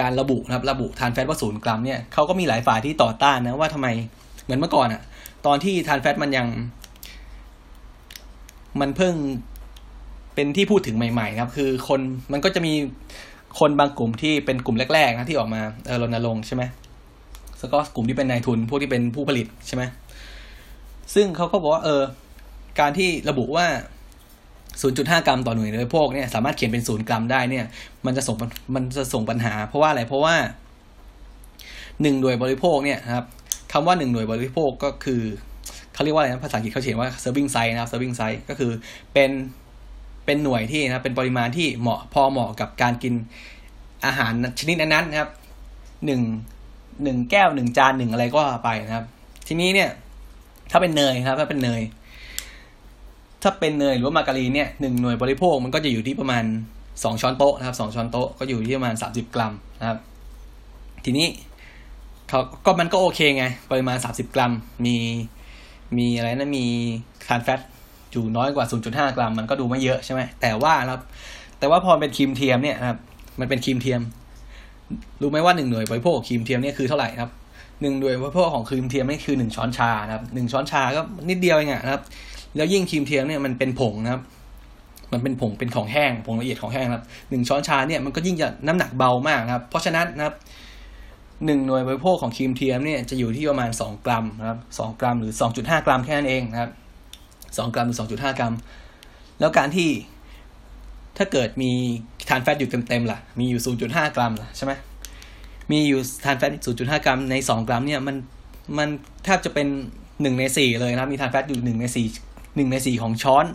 การระบุนะครับระบุทานแฟตว่าศูนย์กรัมเนี่ยเขาก็มีหลายฝ่ายที่ต่อต้านนะว่าทำไมเหมือนเมื่อก่อนอะตอนที่ทานแฟตมันยัง มันเพิ่งเป็นที่พูดถึงใหม่ๆ ครับ คือคนมันก็จะมีคนบางกลุ่มที่เป็นกลุ่มแรกๆนะที่ออกมาเออรณรงค์ใช่ไหมแล้วก็กลุ่มที่เป็นนายทุน พวกที่เป็นผู้ผลิตใช่ไหม ซึ่งเขาก็บอกว่าเออ การที่ระบุว่า 0.5 กรัมต่อหน่วยบริโภคเนี่ยสามารถเขียนเป็นศูนย์กรัมได้เนี่ย มันจะส่งมันจะส่งปัญหา เพราะว่าอะไรเพราะว่าหนึ่งหน่วยบริโภคเนี่ยครับคำว่าหนึ่งหน่วยบริโภคก็คือเขาเรียกว่าอะไรนะภาษาอังกฤษเขาเขียนว่า serving size นะครับ serving size ก็คือเป็นเป็นหน่วยที่นะเป็นปริมาณที่เหมาะพอเหมาะกับการกินอาหารชนิดนั้นนะครับหนึ่งหนึ่งแก้วหนึ่งจานหนึ่งอะไรก็ไปนะครับ ทีนี้เนี่ย ถ้าเป็นเนยครับ ถ้าเป็นเนย ถ้าเป็นเนยหรือว่ามาการีนเนี่ยหนึ่งหน่วยบริโภคมันก็จะอยู่ที่ประมาณสองช้อนโต๊ะนะครับสองช้อนโต๊ะก็อยู่ที่ประมาณสามสิบกรัมนะครับ ทีนี้เขาก็มันก็โอเคไง ปริมาณสามสิบกรัม มีมีอะไรนะมี trans fat อยู่น้อยกว่า 0.5 กรัม มันก็ดูไม่เยอะใช่ไหมแต่ว่าครับ แต่ว่าพอเป็นครีมเทียมเนี่ยครับ มันเป็นครีมเทียม รู้ไหมว่าหนึ่งหน่วยบริโภคครีมเทียมเนี่ยคือเท่าไหร่ครับ หนึ่งหน่วยบริโภคของครีมเทียมนี่คือหนึ่งช้อนชานะครับหนึ่งช้อนชาก็นิดเดียวเองนะครับ แล้วยิ่งครีมเทียมเนี่ยมันเป็นผงนะครับ มันเป็นผงเป็นของแห้งผงละเอียดของแห้งครับหนึ่งช้อนชาเนี่ยมันก็ยิ่งจะน้ำหนักเบามากครับ เพราะฉะนั้นนะครับหนึ่งหน่วยบริโภคของครีมเทียมเนี่ยจะอยู่ที่ประมาณสองกรัมนะครับสองกรัมหรือสองจุดห้ากรัมแค่นั้นเองนะครับสองกรัมหรือสองจุดห้ากรัม แล้วการที่ถ้าเกิดมี trans fat อยู่เต็มๆล่ะ มีอยู่ 0.5 กรัมล่ะใช่ไหม มีอยู่ trans fat 0.5 กรัมใน 2 กรัมเนี่ยมันมันแทบจะเป็น 1 ใน 4 เลยนะมี trans fat อยู่1ใน 4 1 ใน 4 ของช้อน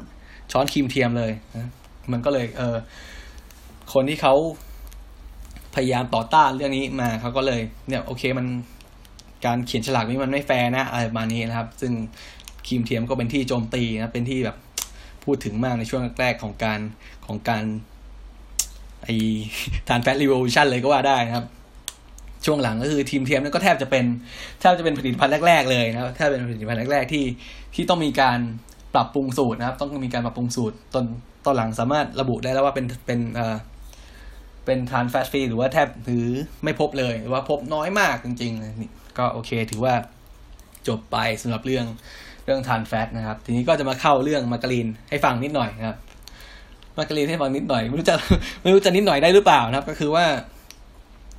ช้อนครีมเทียมเลยนะมันก็เลยเออคนที่เขาพยายามต่อต้านเรื่องนี้มาเขาก็เลยเนี่ยโอเคมันการเขียนฉลากนี้มันไม่แฟร์นะอะไรประมาณนี้นะครับ ซึ่งครีมเทียมก็เป็นที่โจมตีนะเป็นที่แบบพูดถึงมากในช่วงแรกๆของการของการไอ trans fat revolution เลยก็ว่าได้นะครับ ช่วงหลังก็คือทีมเทียมนั่นก็แทบจะเป็นแทบจะเป็นผลิตภัณฑ์แรก ๆ เลยนะครับแทบเป็นผลิตภัณฑ์แรก ๆ ที่ที่ต้องมีการปรับปรุงสูตรนะครับ ต้องมีการปรับปรุงสูตรตอนตอนหลังสามารถระบุได้แล้วว่าเป็นเป็นเอ่อเป็นทานแฟตฟรีหรือว่าแทบหรือไม่พบเลยหรือว่าพบน้อยมากจริงๆก็โอเค ถือว่าจบไปสำหรับเรื่องเรื่องทานแฟตนะครับ ทีนี้ก็จะมาเข้าเรื่องมาการีนให้ฟังนิดหน่อยนะครับมาการีนให้ฟังนิดหน่อย ไม่รู้จะไม่รู้จะนิดหน่อยได้หรือเปล่านะครับ ก็คือว่า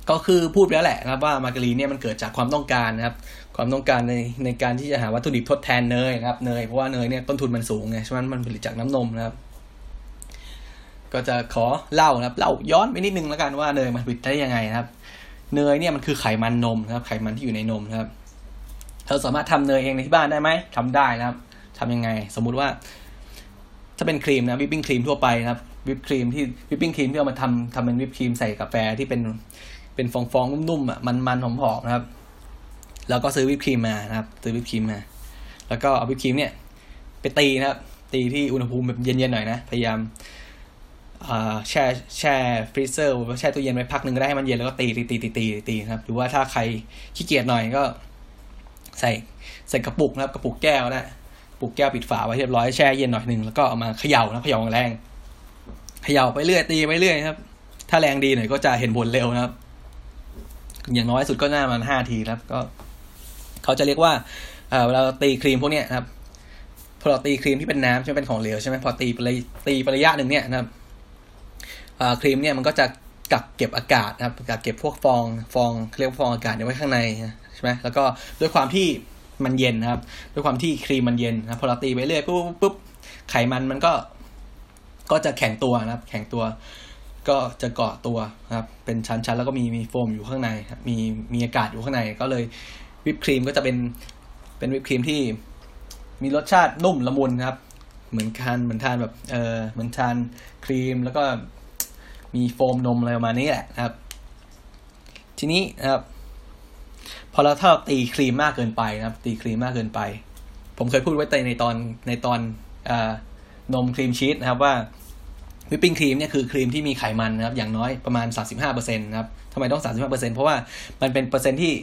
ก็คือพูดไปแล้วแหละนะครับว่ามาการีนเนี่ยมันเกิดจากความต้องการนะครับ ความต้องการในในการที่จะหาวัตถุดิบทดแทนเนยนะครับเนยเพราะว่าเนยเนี่ยต้นทุนมันสูงไงฉะนั้นมันผลิตจากน้ำนมนะครับ ก็จะขอเล่านะครับเล่าย้อนไปนิดนึงแล้วกันว่าเนยมันผลิตได้ยังไงนะครับ เนยเนี่ยมันคือไขมันนมนะครับ ไขมันที่อยู่ในนมนะครับเราสามารถทำเนยเองในที่บ้านได้ไหมทำได้นะครับทำยังไง สมมุติว่า ถ้าเป็นครีมนะวิปปิ้งครีมทั่วไปนะครับวิปครีมที่วิปปิ้งครีมที่เอามาทำทำเป็นวิปครีมใส่กาแฟที่เป็น เป็นฟองๆนุ่มๆอะมันๆหอมๆนะครับ แล้วก็ซื้อวิปครีมมานะครับ ซื้อวิปครีมมา แล้วก็เอาวิปครีมเนี่ยไปตีนะครับ ตีที่อุณหภูมิแบบเย็นๆหน่อยนะ พยายามแช่แช่ freezer แช่ตู้เย็นไว้พักหนึ่งก็ได้ให้มันเย็นแล้วก็ตีตีตีตีตีตีนะครับ หรือว่าถ้าใครขี้เกียจหน่อยก็ ใส่ใส่กระปุกนะครับ กระปุกแก้วนะปุกแก้วปิดฝาไว้เรียบร้อยแช่เย็นหน่อยหนึ่งแล้วก็เอามาเขย่านะเขย่าแรงเขย่าไปเรื่อยตีไปเรื่อยครับ ถ้าแรงดีหน่อยก็จะเห็นผลเร็วนะครับ อย่างน้อยสุดก็น่ามันห้าทีครับ ก็ เขาจะเรียกว่าเวลาตีครีมพวกเนี้ยครับพอเราตีครีมที่เป็นน้ำใช่ไหมเป็นของเหลวใช่ไหมพอตีไปตีไประยะหนึ่งเนี่ยนะครับครีมเนี่ยมันก็จะกักเก็บอากาศนะครับกักเก็บพวกฟองฟองเรียกฟองอากาศไว้ข้างในใช่ไหมแล้วก็ด้วยความที่มันเย็นนะครับ ด้วยความที่ครีมมันเย็นนะพอเราตีไปเรื่อยปุ๊บปุ๊บไขมันมันก็ก็จะแข็งตัวนะครับ แข็งตัว ก็จะเกาะตัวนะครับเป็นชั้นๆแล้วก็มีมีโฟมอยู่ข้างในมีมีอากาศอยู่ข้างในก็เลยวิปครีมก็จะเป็นเป็นวิปครีมที่มีรสชาตินุ่มละมุนครับ เหมือนทานเหมือนทานแบบเออเหมือนทานครีมแล้วก็มีโฟมนมอะไรประมาณนี้แหละนะครับ ทีนี้นะครับ พอเราถ้าเราตีครีมมากเกินไปนะครับ ตีครีมมากเกินไป ผมเคยพูดไว้ในตอนในตอนขนมครีมชีสนะครับว่า วิปปิ้งครีมเนี่ยคือครีมที่มีไขมันนะครับอย่างน้อยประมาณ 35%นะครับทำไมต้อง 35%เพราะว่ามันเป็นเปอร์เซ็นต์ที่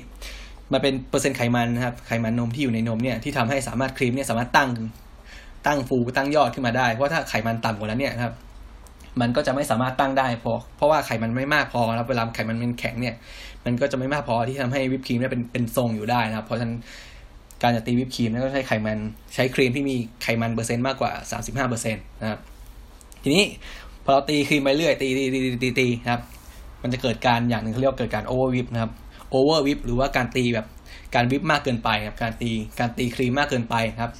มันเป็นเปอร์เซ็นต์ไขมันนะครับไขมันนมที่อยู่ในนมเนี่ยที่ทำให้สามารถครีมเนี่ยสามารถตั้งตั้งฟูตั้งยอดขึ้นมาได้ เพราะถ้าไขมันต่ำกว่านั้นเนี่ยครับมันก็จะไม่สามารถตั้งได้เพราะเพราะว่าไขมันไม่มากพอครับเวลาไขมันเป็นแข็งเนี่ย มันก็จะไม่มากพอที่ทำให้วิปครีมเนี่ยเป็นเป็นทรงอยู่ได้นะครับ เพราะฉะนั้นการจะตีวิปครีมเนี่ยก็ใช้ไขมันใช้ครีมที่มีไขมันเปอร์เซ็นต์มากกว่า 35%นะครับ ทีนี้พอเราตีครีมไปเรื่อยตีตีตีตีตีนะครับ มันจะเกิดการอย่างหนึ่งเขาเรียกว่าเกิดการ over whip นะครับ over whip หรือว่าการตีแบบการวิปมากเกินไปครับการตีการตีครีมมากเกินไปครับ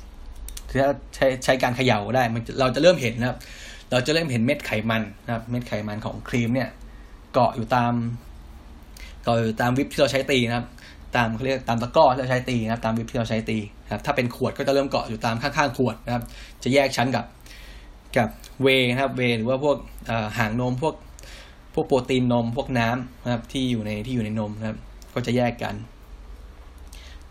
ถ้าใช้ใช้การเขย่าได้มันเราจะเริ่มเห็นนะครับ เราจะเริ่มเห็นเม็ดไขมันนะครับ เม็ดไขมันของครีมเนี่ยเกาะอยู่ตามเกาะอยู่ตามวิปที่เราใช้ตีนะครับ ตามเขาเรียกตามตะกร้อที่เราใช้ตีนะครับ ตามวิปที่เราใช้ตีครับ ถ้าเป็นขวดก็จะเริ่มเกาะอยู่ตามข้างๆขวดนะครับ จะแยกชั้นกับ กับเวนะครับเวหรือว่าพวกหางนมพวกพวกโปรตีนนมพวกน้ำนะครับที่อยู่ในที่อยู่ในนมนะครับ ก็จะแยกกัน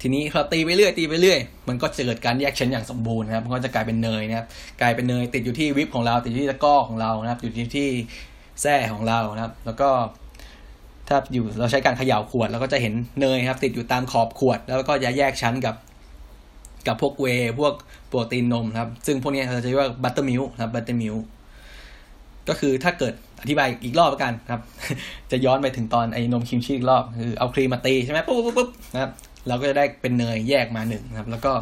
ทีนี้เราตีไปเรื่อยตีไปเรื่อย มันก็จะเกิดการแยกชั้นอย่างสมบูรณ์นะครับมันก็จะกลายเป็นเนยนะครับ กลายเป็นเนยติดอยู่ที่วิปของเรา ติดอยู่ที่ตะกร้อของเรานะครับอยู่ที่ที่แส้ของเรานะครับ แล้วก็ถ้าอยู่เราใช้การเขย่าขวดเราก็จะเห็นเนยครับ ติดอยู่ตามขอบขวด แล้วก็จะแยกชั้นกับ กับพวกเวพวกโปรตีนนมครับ ซึ่งพวกนี้เราจะเรียกว่า buttermilk ครับ buttermilk ก็คือถ้าเกิดอธิบายอีกรอบแล้วกันครับ จะย้อนไปถึงตอนไอ้นมครีมชีสอีกรอบ คือเอาครีมมาตีใช่ไหมปุ๊บปุ๊บปุ๊บนะครับเราก็จะได้เป็นเนยแยกมาหนึ่งครับ แล้วก็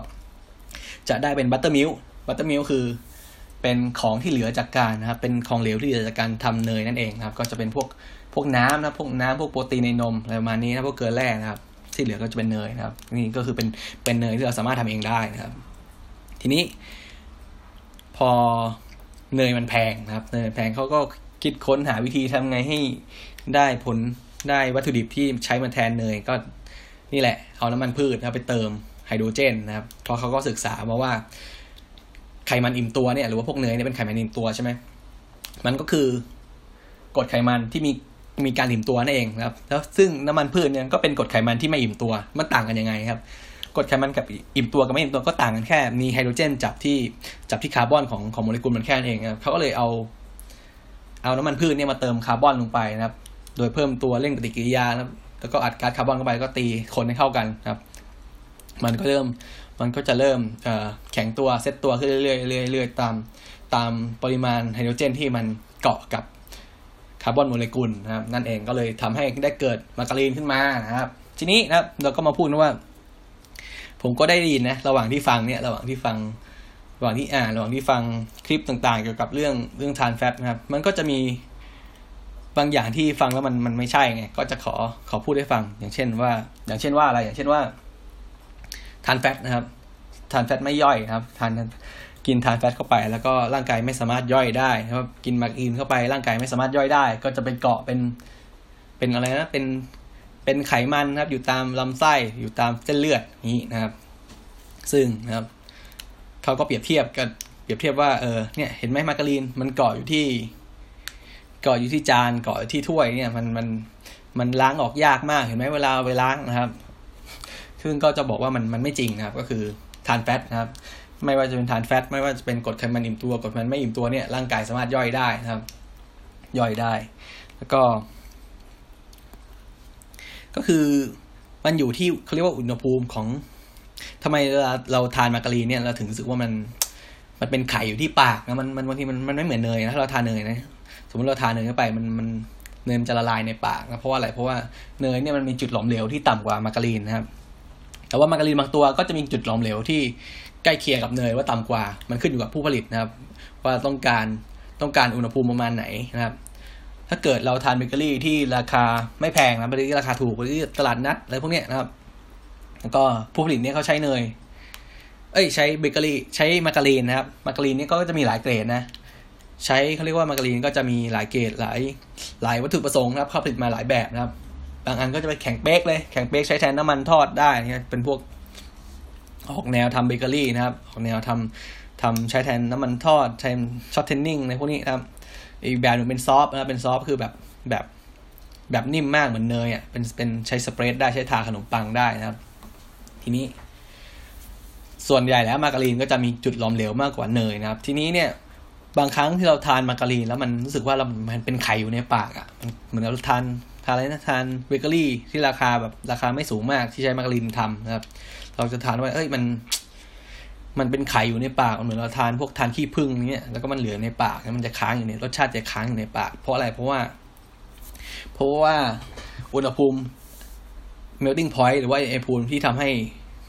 จะได้เป็น buttermilk buttermilk คือเป็นของที่เหลือจากการนะครับ เป็นของเหลวที่เหลือจากการทำเนยนั่นเองครับ ก็จะเป็นพวกพวกน้ำนะพวกน้ำพวกโปรตีนในนมอะไรประมาณนี้นะพวกเกลือแร่นะครับ ที่เหลือก็จะเป็นเนยนะครับนี่ก็คือเป็นเป็นเนยที่เราสามารถทำเองได้นะครับ ทีนี้ พอเนยมันแพงนะครับเนยแพงเขาก็คิดค้นหาวิธีทำไงให้ได้ผลได้วัตถุดิบที่ใช้มาแทนเนยก็นี่แหละ เอาน้ำมันพืชนะไปเติมไฮโดรเจนนะครับเพราะเขาก็ศึกษามาว่าไขมันอิ่มตัวเนี่ยหรือว่าพวกเนยเนี่ยเป็นไขมันอิ่มตัวใช่ไหมมันก็คือกรดไขมันที่มี มีการอิ่มตัวนั่นเองครับแล้วซึ่งน้ำมันพืชเนี่ยก็เป็นกรดไขมันที่ไม่อิ่มตัวมันต่างกันยังไงครับกรดไขมันกับอิ่มตัวกับไม่อิ่มตัวก็ต่างกันแค่มีไฮโดรเจนจับที่จับที่คาร์บอนของของโมเลกุลมันแค่นั้นเองครับเขาก็เลยเอา เอาน้ำมันพืชเนี่ยมาเติมคาร์บอนลงไปนะครับ โดยเพิ่มตัวเร่งปฏิกิริยานะครับแล้วก็อัดก๊าซคาร์บอนเข้าไปก็ตีคนให้เข้ากันครับ มันก็เริ่มมันก็จะเริ่มแข็งตัวเซตตัวขึ้นเรื่อยๆเรื่อยๆตามตามปริมาณไฮโดรเจนที่มันเกาะกับ คาร์บอนโมเลกุลนะครับนั่นเองก็เลยทำให้ได้เกิดมาการีนขึ้นมานะครับ ทีนี้นะครับเราก็มาพูดนะว่า ผมก็ได้ยินนะระหว่างที่ฟังเนี่ยระหว่างที่ฟังระหว่างที่อ่านระหว่างที่ฟังคลิปต่างๆ เกี่ยวกับเรื่องเรื่องทานแฟตนะครับ มันก็จะมีบางอย่างที่ฟังแล้วมันมันไม่ใช่ไงก็จะขอขอพูดให้ฟัง อย่างเช่นว่า อย่างเช่นว่าอะไรอย่างเช่นว่าทานแฟตนะครับทานแฟตไม่ย่อยนะครับทาน กินทานแฟตเข้าไป แล้วก็ร่างกายไม่สามารถย่อยได้ครับกินมากินเข้าไปร่างกายไม่สามารถย่อยได้ ก็จะเป็นเกาะเป็นเป็นอะไรนะเป็นเป็นไขมันนะครับ อยู่ตามลำไส้อยู่ตามเส้นเลือดนี้นะครับ ซึ่งนะครับเขาก็เปรียบเทียบกันเปรียบเทียบว่าเออเนี่ยเห็นไหมมาการีนมันเกาะอยู่ที่เกาะอยู่ที่จานเกาะอยู่ที่ถ้วยเนี่ยมันมันมันล้างออกยากมากเห็นไหมเวลาไปล้างนะครับซึ่งก็จะบอกว่ามันมันไม่จริงนะครับ ก็คือทานแฟตนะครับ ไม่ว่าจะเป็นทานแฟต ไม่ว่าจะเป็นกรดไขมันอิ่มตัวกรดไขมันไม่อิ่มตัวเนี่ยร่างกายสามารถย่อยได้นะครับ ย่อยได้ แล้วก็ ก็คือมันอยู่ที่เขาเรียกว่าอุณหภูมิของทำไมเวลาเราทานมาการีนเนี่ยเราถึงรู้สึกว่ามันมันเป็นไข่อยู่ที่ปากนะมันมันบางทีมันมันไม่เหมือนเนยนะถ้าเราทานเนยนะสมมติเราทานเนยเข้าไปมันมันเนยมันจะละลายในปากนะเพราะว่าอะไรเพราะว่าเนยเนี่ยมันมีจุดหลอมเหลวที่ต่ำกว่ามาการีนนะครับ แต่ว่ามาการีนบางตัวก็จะมีจุดหลอมเหลวที่ ใกล้เคียงกับเนยว่าต่ำกว่า มันขึ้นอยู่กับผู้ผลิตนะครับ ว่าต้องการต้องการอุณหภูมิประมาณไหนนะครับ ถ้าเกิดเราทานเบเกอรี่ที่ราคาไม่แพงนะเบเกอรี่ราคาถูกเบเกอรี่ตลาดนัดอะไรพวกเนี้ยนะครับ แล้วก็ผู้ผลิตเนี่ยเขาใช้เนย เอ้ย ใช้เบเกอรี่ใช้มาการีนนะครับ มาการีนเนี่ก็จะมีหลายเกรดนะ ใช้เขาเรียกว่ามาการีนก็จะมีหลายเกรดหลายหลายวัตถุประสงค์นะครับเขาผลิตมาหลายแบบนะครับ บางอันก็จะเป็นแข็งเป๊กเลยแข็งเป๊กใช้แทนน้ำมันทอดได้นะเป็นพวก ออกแนวทำเบเกอรี่นะครับ ออกแนวทำทำใช้แทนน้ำมันทอดใช้ shortening ในพวกนี้นะครับอีกแบบหนึ่งเป็น soft นะครับเป็น soft คือแบบแบบแบบนิ่มมากเหมือนเนยอะเป็นเป็นใช้ spread ได้ใช้ทาขนมปังได้นะครับ ทีนี้ ส่วนใหญ่แล้วมาการีนก็จะมีจุดหลอมเหลวมากกว่าเนยนะครับ ทีนี้เนี่ยบางครั้งที่เราทานมาการีนแล้วมันรู้สึกว่าเรามันเป็นไขอยู่ในปากอะมันเหมือนเราทาน ทานอะไรนะทานเบเกอรี่ที่ราคาแบบราคาไม่สูงมากที่ใช้มาการีนทำนะครับ เราจะทานว่าเอ้ยมัน มันเป็นไข่อยู่ในปากเหมือนเราทานพวกทานขี้ผึ้งเนี่ยแล้วก็มันเหลือในปากมันจะค้างอยู่ในรสชาติจะค้างอยู่ในปาก เพราะอะไรเพราะว่า เพราะว่าอุณหภูมิ melting point หรือว่าไอภูมิที่ทำให้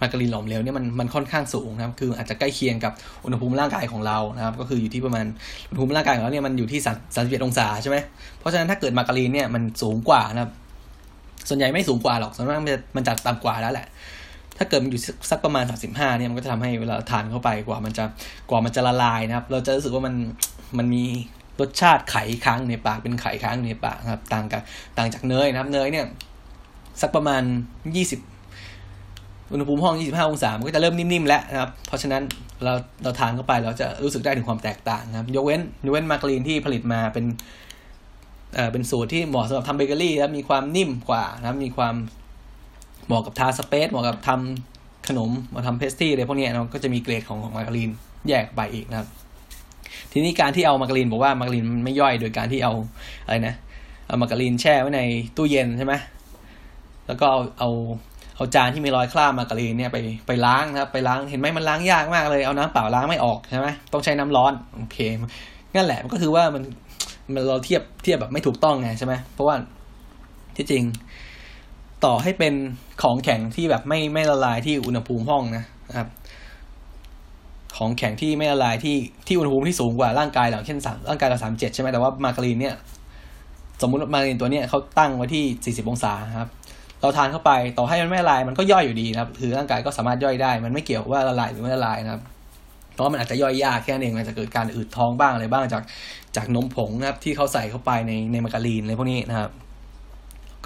มาการีนหลอมเหลวเนี่ยมันมันค่อนข้างสูงนะครับคืออาจจะใกล้เคียงกับอุณหภูมิร่างกายของเรานะครับก็คืออยู่ที่ประมาณอุณหภูมิร่างกายของเราเนี่ยมันอยู่ที่สามสิบเอ็ดองศาใช่ไหมเพราะฉะนั้นถ้าเกิดมาการีนเนี่ยมันสูงกว่านะครับส่วนใหญ่ไม่สูงกว่าหรอกส่วนมากมันจะมันจะต่ำกว่าแล้วแหละ ถ้าเกิดมันอยู่สักประมาณสามสิบห้าเนี่ยมันก็จะทำให้เวลาทานเข้าไปกว่ามันจะกว่ามันจะละลายนะครับ เราจะรู้สึกว่ามันมันมีรสชาติไข่ค้างในปากเป็นไข่ค้างในปากนะครับ ต่างกับต่างจากเนยนะครับ เนยเนี่ยสักประมาณยี่สิบ อุณหภูมิห้อง 25 องศา มันก็จะเริ่มนิ่มๆแล้วนะครับ เพราะฉะนั้นเราเราทานเข้าไปเราจะรู้สึกได้ถึงความแตกต่างนะครับ ยกเว้นยกเว้นมาการีนที่ผลิตมาเป็นเอ่อเป็นสูตรที่เหมาะสำหรับทำเบเกอรี่แล้วมีความนิ่มกว่านะครับ มีความเหมาะกับทา spread เหมาะกับทำขนมมาทำ pastry อะไรพวกนี้นะก็จะมีเกรดของของมาการีนแยกไปอีกนะครับ ทีนี้การที่เอามาการีนบอกว่ามาการีนมันไม่ย่อยโดยการที่เอาอะไรนะเอามาการีนแช่ไว้ในตู้เย็นใช่ไหมแล้วก็เอาเอา เอาจานที่มีรอยคราบมาการีนเนี่ยไปไปล้างนะครับ ไปล้างเห็นไหมมันล้างยากมากเลยเอาน้ำเปล่าล้างไม่ออกใช่ไหมต้องใช้น้ำร้อนโอเคนั่นแหละมันก็คือว่ามันมันเราเทียบเทียบแบบไม่ถูกต้องไงใช่ไหมเพราะว่าที่จริง ต่อให้เป็นของแข็งที่แบบไม่ไม่ละลายที่อุณหภูมิห้องนะครับ ของแข็งที่ไม่ละลายที่ที่อุณหภูมิที่สูงกว่าร่างกายเราเช่นสามร่างกายเราสามเจ็ดใช่ไหมแต่ว่ามาการีนเนี่ย สมมุติมาการีนตัวเนี้ยเขาตั้งไว้ที่สี่สิบองศาครับ เราทานเข้าไปต่อให้มันไม่ละลายมันก็ย่อยอยู่ดีนะครับคือร่างกายก็สามารถย่อยได้ มันไม่เกี่ยวว่าละลายหรือไม่ละลายนะครับเพราะมันอาจจะย่อยยากแค่นั้นเองมันจะเกิดการอืดท้องบ้างอะไรบ้างจากจากนมผงนะครับที่เขาใส่เข้าไปในในมาการีนอะไรพวกนี้นะครับ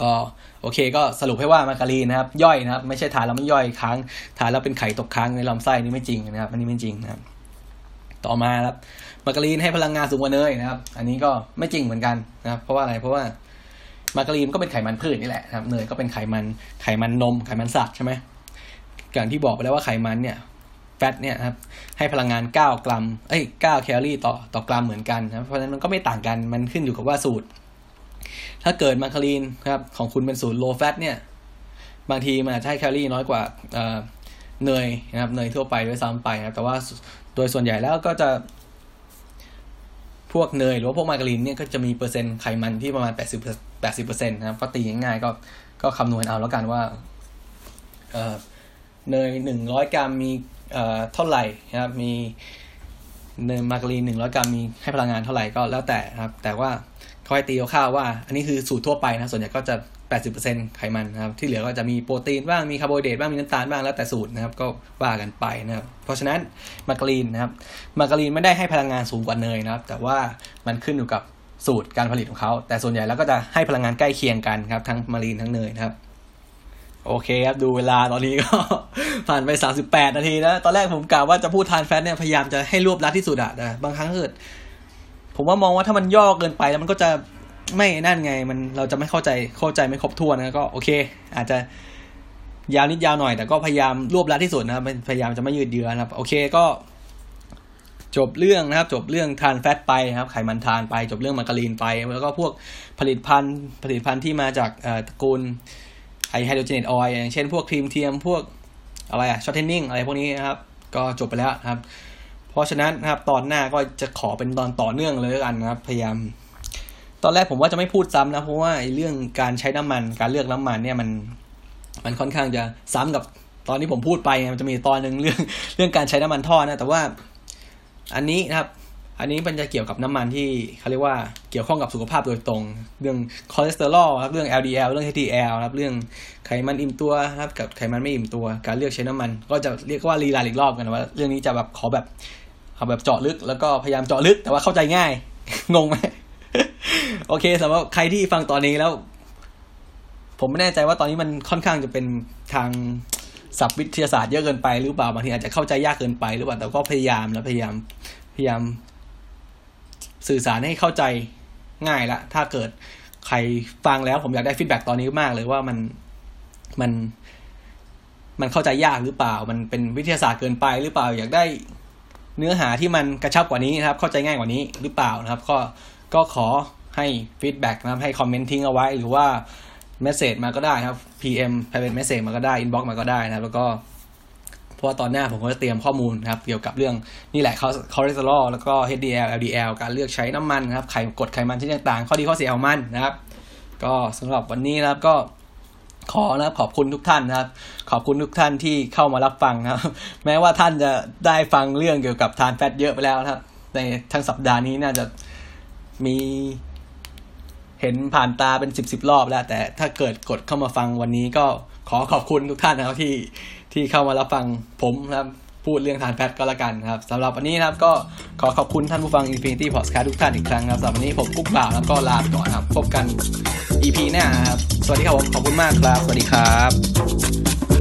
ก็โอเคก็สรุปให้ว่ามาการีนนะครับ ย่อยนะครับ ไม่ใช่ทานแล้วไม่ย่อยค้างทานแล้วเป็นไข่ตกค้างในลำไส้นี่ไม่จริงนะครับ อันนี้ไม่จริงนะครับ ต่อมาครับมาการีนให้พลังงานสูงกว่าเนยนะครับ อันนี้ก็ไม่จริงเหมือนกันนะครับ เพราะว่าอะไรเพราะว่า มาการีนก็เป็นไขมันพืชนี่แหละครับเนยก็เป็นไขมันไขมันนมไขมันสัตว์ใช่ไหมอย่างที่บอกไปแล้วว่าไขมันเนี่ยแฟตเนี่ยครับให้พลังงาน 9 กรัมเอ้ย9แคลอรี่ต่อต่อกรัมเหมือนกันนะเพราะฉะนั้นมันก็ไม่ต่างกันมันขึ้นอยู่กับว่าสูตร ถ้าเกิดมาการีนครับของคุณเป็นสูตร low fat เนี่ยบางทีมันอาจจะให้แคลอรี่น้อยกว่าเนยนะครับเนยทั่วไปด้วยซ้ำไปนะครับแต่ว่าโดยส่วนใหญ่แล้วก็จะ พวกเนยหรือว่าพวกมาการีนเนี่ยก็จะมีเปอร์เซ็นต์ไขมันที่ประมาณ 80 80%นะครับก็ตีง่ายๆก็ก็คำนวณเอาแล้วกันว่าเนยหนึ่งร้อยกรัมมีเท่าไหร่นะครับมีเนยมาการีนหนึ่งร้อยกรัมมีให้พลังงานเท่าไหร่ก็แล้วแต่ครับ แต่ว่าเขาให้ตีคร่าวๆว่า อันนี้คือสูตรทั่วไปนะส่วนใหญ่ก็จะ 80%ไขมันนะครับ ที่เหลือก็จะมีโปรตีนบ้าง มีคาร์โบไฮเดรตบ้าง มีน้ำตาลบ้าง แล้วแต่สูตรนะครับ ก็ว่ากันไปนะครับ เพราะฉะนั้นมาการีนนะครับ มาการีนไม่ได้ให้พลังงานสูงกว่าเนยนะครับ แต่ว่ามันขึ้นอยู่กับสูตรการผลิตของเขา แต่ส่วนใหญ่แล้วก็จะให้พลังงานใกล้เคียงกันครับ ทั้งมารีนทั้งเนยนะครับ โอเคครับ ดูเวลาตอนนี้ก็ผ่านไปสามสิบแปดนาทีนะ ตอนแรกผมกล่าวว่าจะพูดทานแฟตเนี่ย พยายามจะให้รวบรัดที่สุดอะนะ บางครั้งเกิด ผมว่ามองว่าถ้ามันย่อเกินไปแล้วมันก็จะ ไม่นั่นไง มันเราจะไม่เข้าใจเข้าใจไม่ครบถ้วนนะก็โอเค อาจจะยาวนิดยาวหน่อยแต่ก็พยายามรวบรัดที่สุดนะครับพยายามจะไม่ยืดเยื้อนะครับ โอเคก็ จบเรื่องนะครับ จบเรื่อง trans fat ไปครับ ไขมันทรานส์ไป จบเรื่องมาการีนไป แล้วก็พวกผลิตภัณฑ์ผลิตภัณฑ์ที่มาจากตระกูลไอ้ hydrogenated oil อย่างเช่นพวกครีมเทียมพวกอะไรอะ shortening อะไรพวกนี้นะครับ ก็จบไปแล้วนะครับ เพราะฉะนั้นนะครับตอนหน้าก็จะขอเป็นตอนต่อเนื่องเลยกันนะครับ พยายาม ตอนแรกผมว่าจะไม่พูดซ้ำนะเพราะว่าเรื่องการใช้น้ำมัน การเลือกน้ำมันเนี่ยมัน มันค่อนข้างจะซ้ำกับตอนที่ผมพูดไปมันจะมีตอนหนึ่งเรื่องเรื่องการใช้น้ำมันทอดนะแต่ว่า อันนี้นะครับ อันนี้มันจะเกี่ยวกับน้ำมันที่เขาเรียกว่าเกี่ยวข้องกับสุขภาพโดยตรง เรื่องคอเลสเตอรอลครับเรื่อง LDL เรื่อง HDL ครับเรื่องไขมันอิ่มตัวครับกับไขมันไม่อิ่มตัว การเลือกใช้น้ำมัน ก็จะเรียกว่ารีลาอีกรอบกันว่า เรื่องนี้จะแบบขอแบบเอาแบบเจาะลึกแล้วก็พยายามเจาะลึกแต่ว่าเข้าใจง่ายงงไหม โอเคสำหรับใครที่ฟังตอนนี้แล้ว ผมไม่แน่ใจว่าตอนนี้มันค่อนข้างจะเป็นทางศัพท์วิทยาศาสตร์เยอะเกินไปหรือเปล่าบางทีอาจจะเข้าใจยากเกินไปหรือเปล่าแต่ก็พยายามแล้วพยายามพยายาม สื่อสารให้เข้าใจง่ายละถ้าเกิดใครฟังแล้วผมอยากได้ฟีดแบ็ตอนนี้มากเลยว่ามันมันมันเข้าใจยากหรือเปล่า มันเป็นวิทยาศาสตร์เกินไปหรือเปล่า อยากได้เนื้อหาที่มันกระชับกว่านี้นะครับ เข้าใจง่ายกว่านี้หรือเปล่านะครับ ก็ก็ขอ ให้ feedback นะครับให้ comment ทิ้งเอาไว้ หรือว่า message มาก็ได้ครับ PM ไปเป็น message มาก็ได้ inbox มาก็ได้นะครับ แล้วก็เพราะว่าตอนหน้าผมก็จะเตรียมข้อมูลนะครับ เกี่ยวกับเรื่องนี่แหละคอเลสเตอรอลแล้วก็ HDL LDL การเลือกใช้น้ำมันนะครับไขกรดไขมันชนิดต่างๆ ข้อดีข้อเสียของมันนะครับ ก็สำหรับวันนี้นะครับก็ขอนะครับขอบคุณทุกท่านนะครับ ขอบคุณทุกท่านที่เข้ามารับฟังนะครับ แม้ว่าท่านจะได้ฟังเรื่องเกี่ยวกับทานแฟตเยอะไปแล้วนะครับ ในทั้งสัปดาห์นี้น่าจะมี เห็นผ่านตาเป็นสิบสิบรอบแล้ว แต่ถ้าเกิดกดเข้ามาฟังวันนี้ก็ขอขอบคุณทุกท่านนะครับที่ที่เข้ามารับฟังผมนะครับพูดเรื่องทานแพทก็แล้วกันครับสำหรับวันนี้นะครับก็ขอขอบคุณท่านผู้ฟัง Infinity Podcast ทุกท่านอีกครั้งครับสำหรับวันนี้ผมกุ๊กบ่าวแล้วก็ลาไปก่อนครับ พบกัน EP หน้าครับ สวัสดีครับผมขอบคุณมากครับ สวัสดีครับ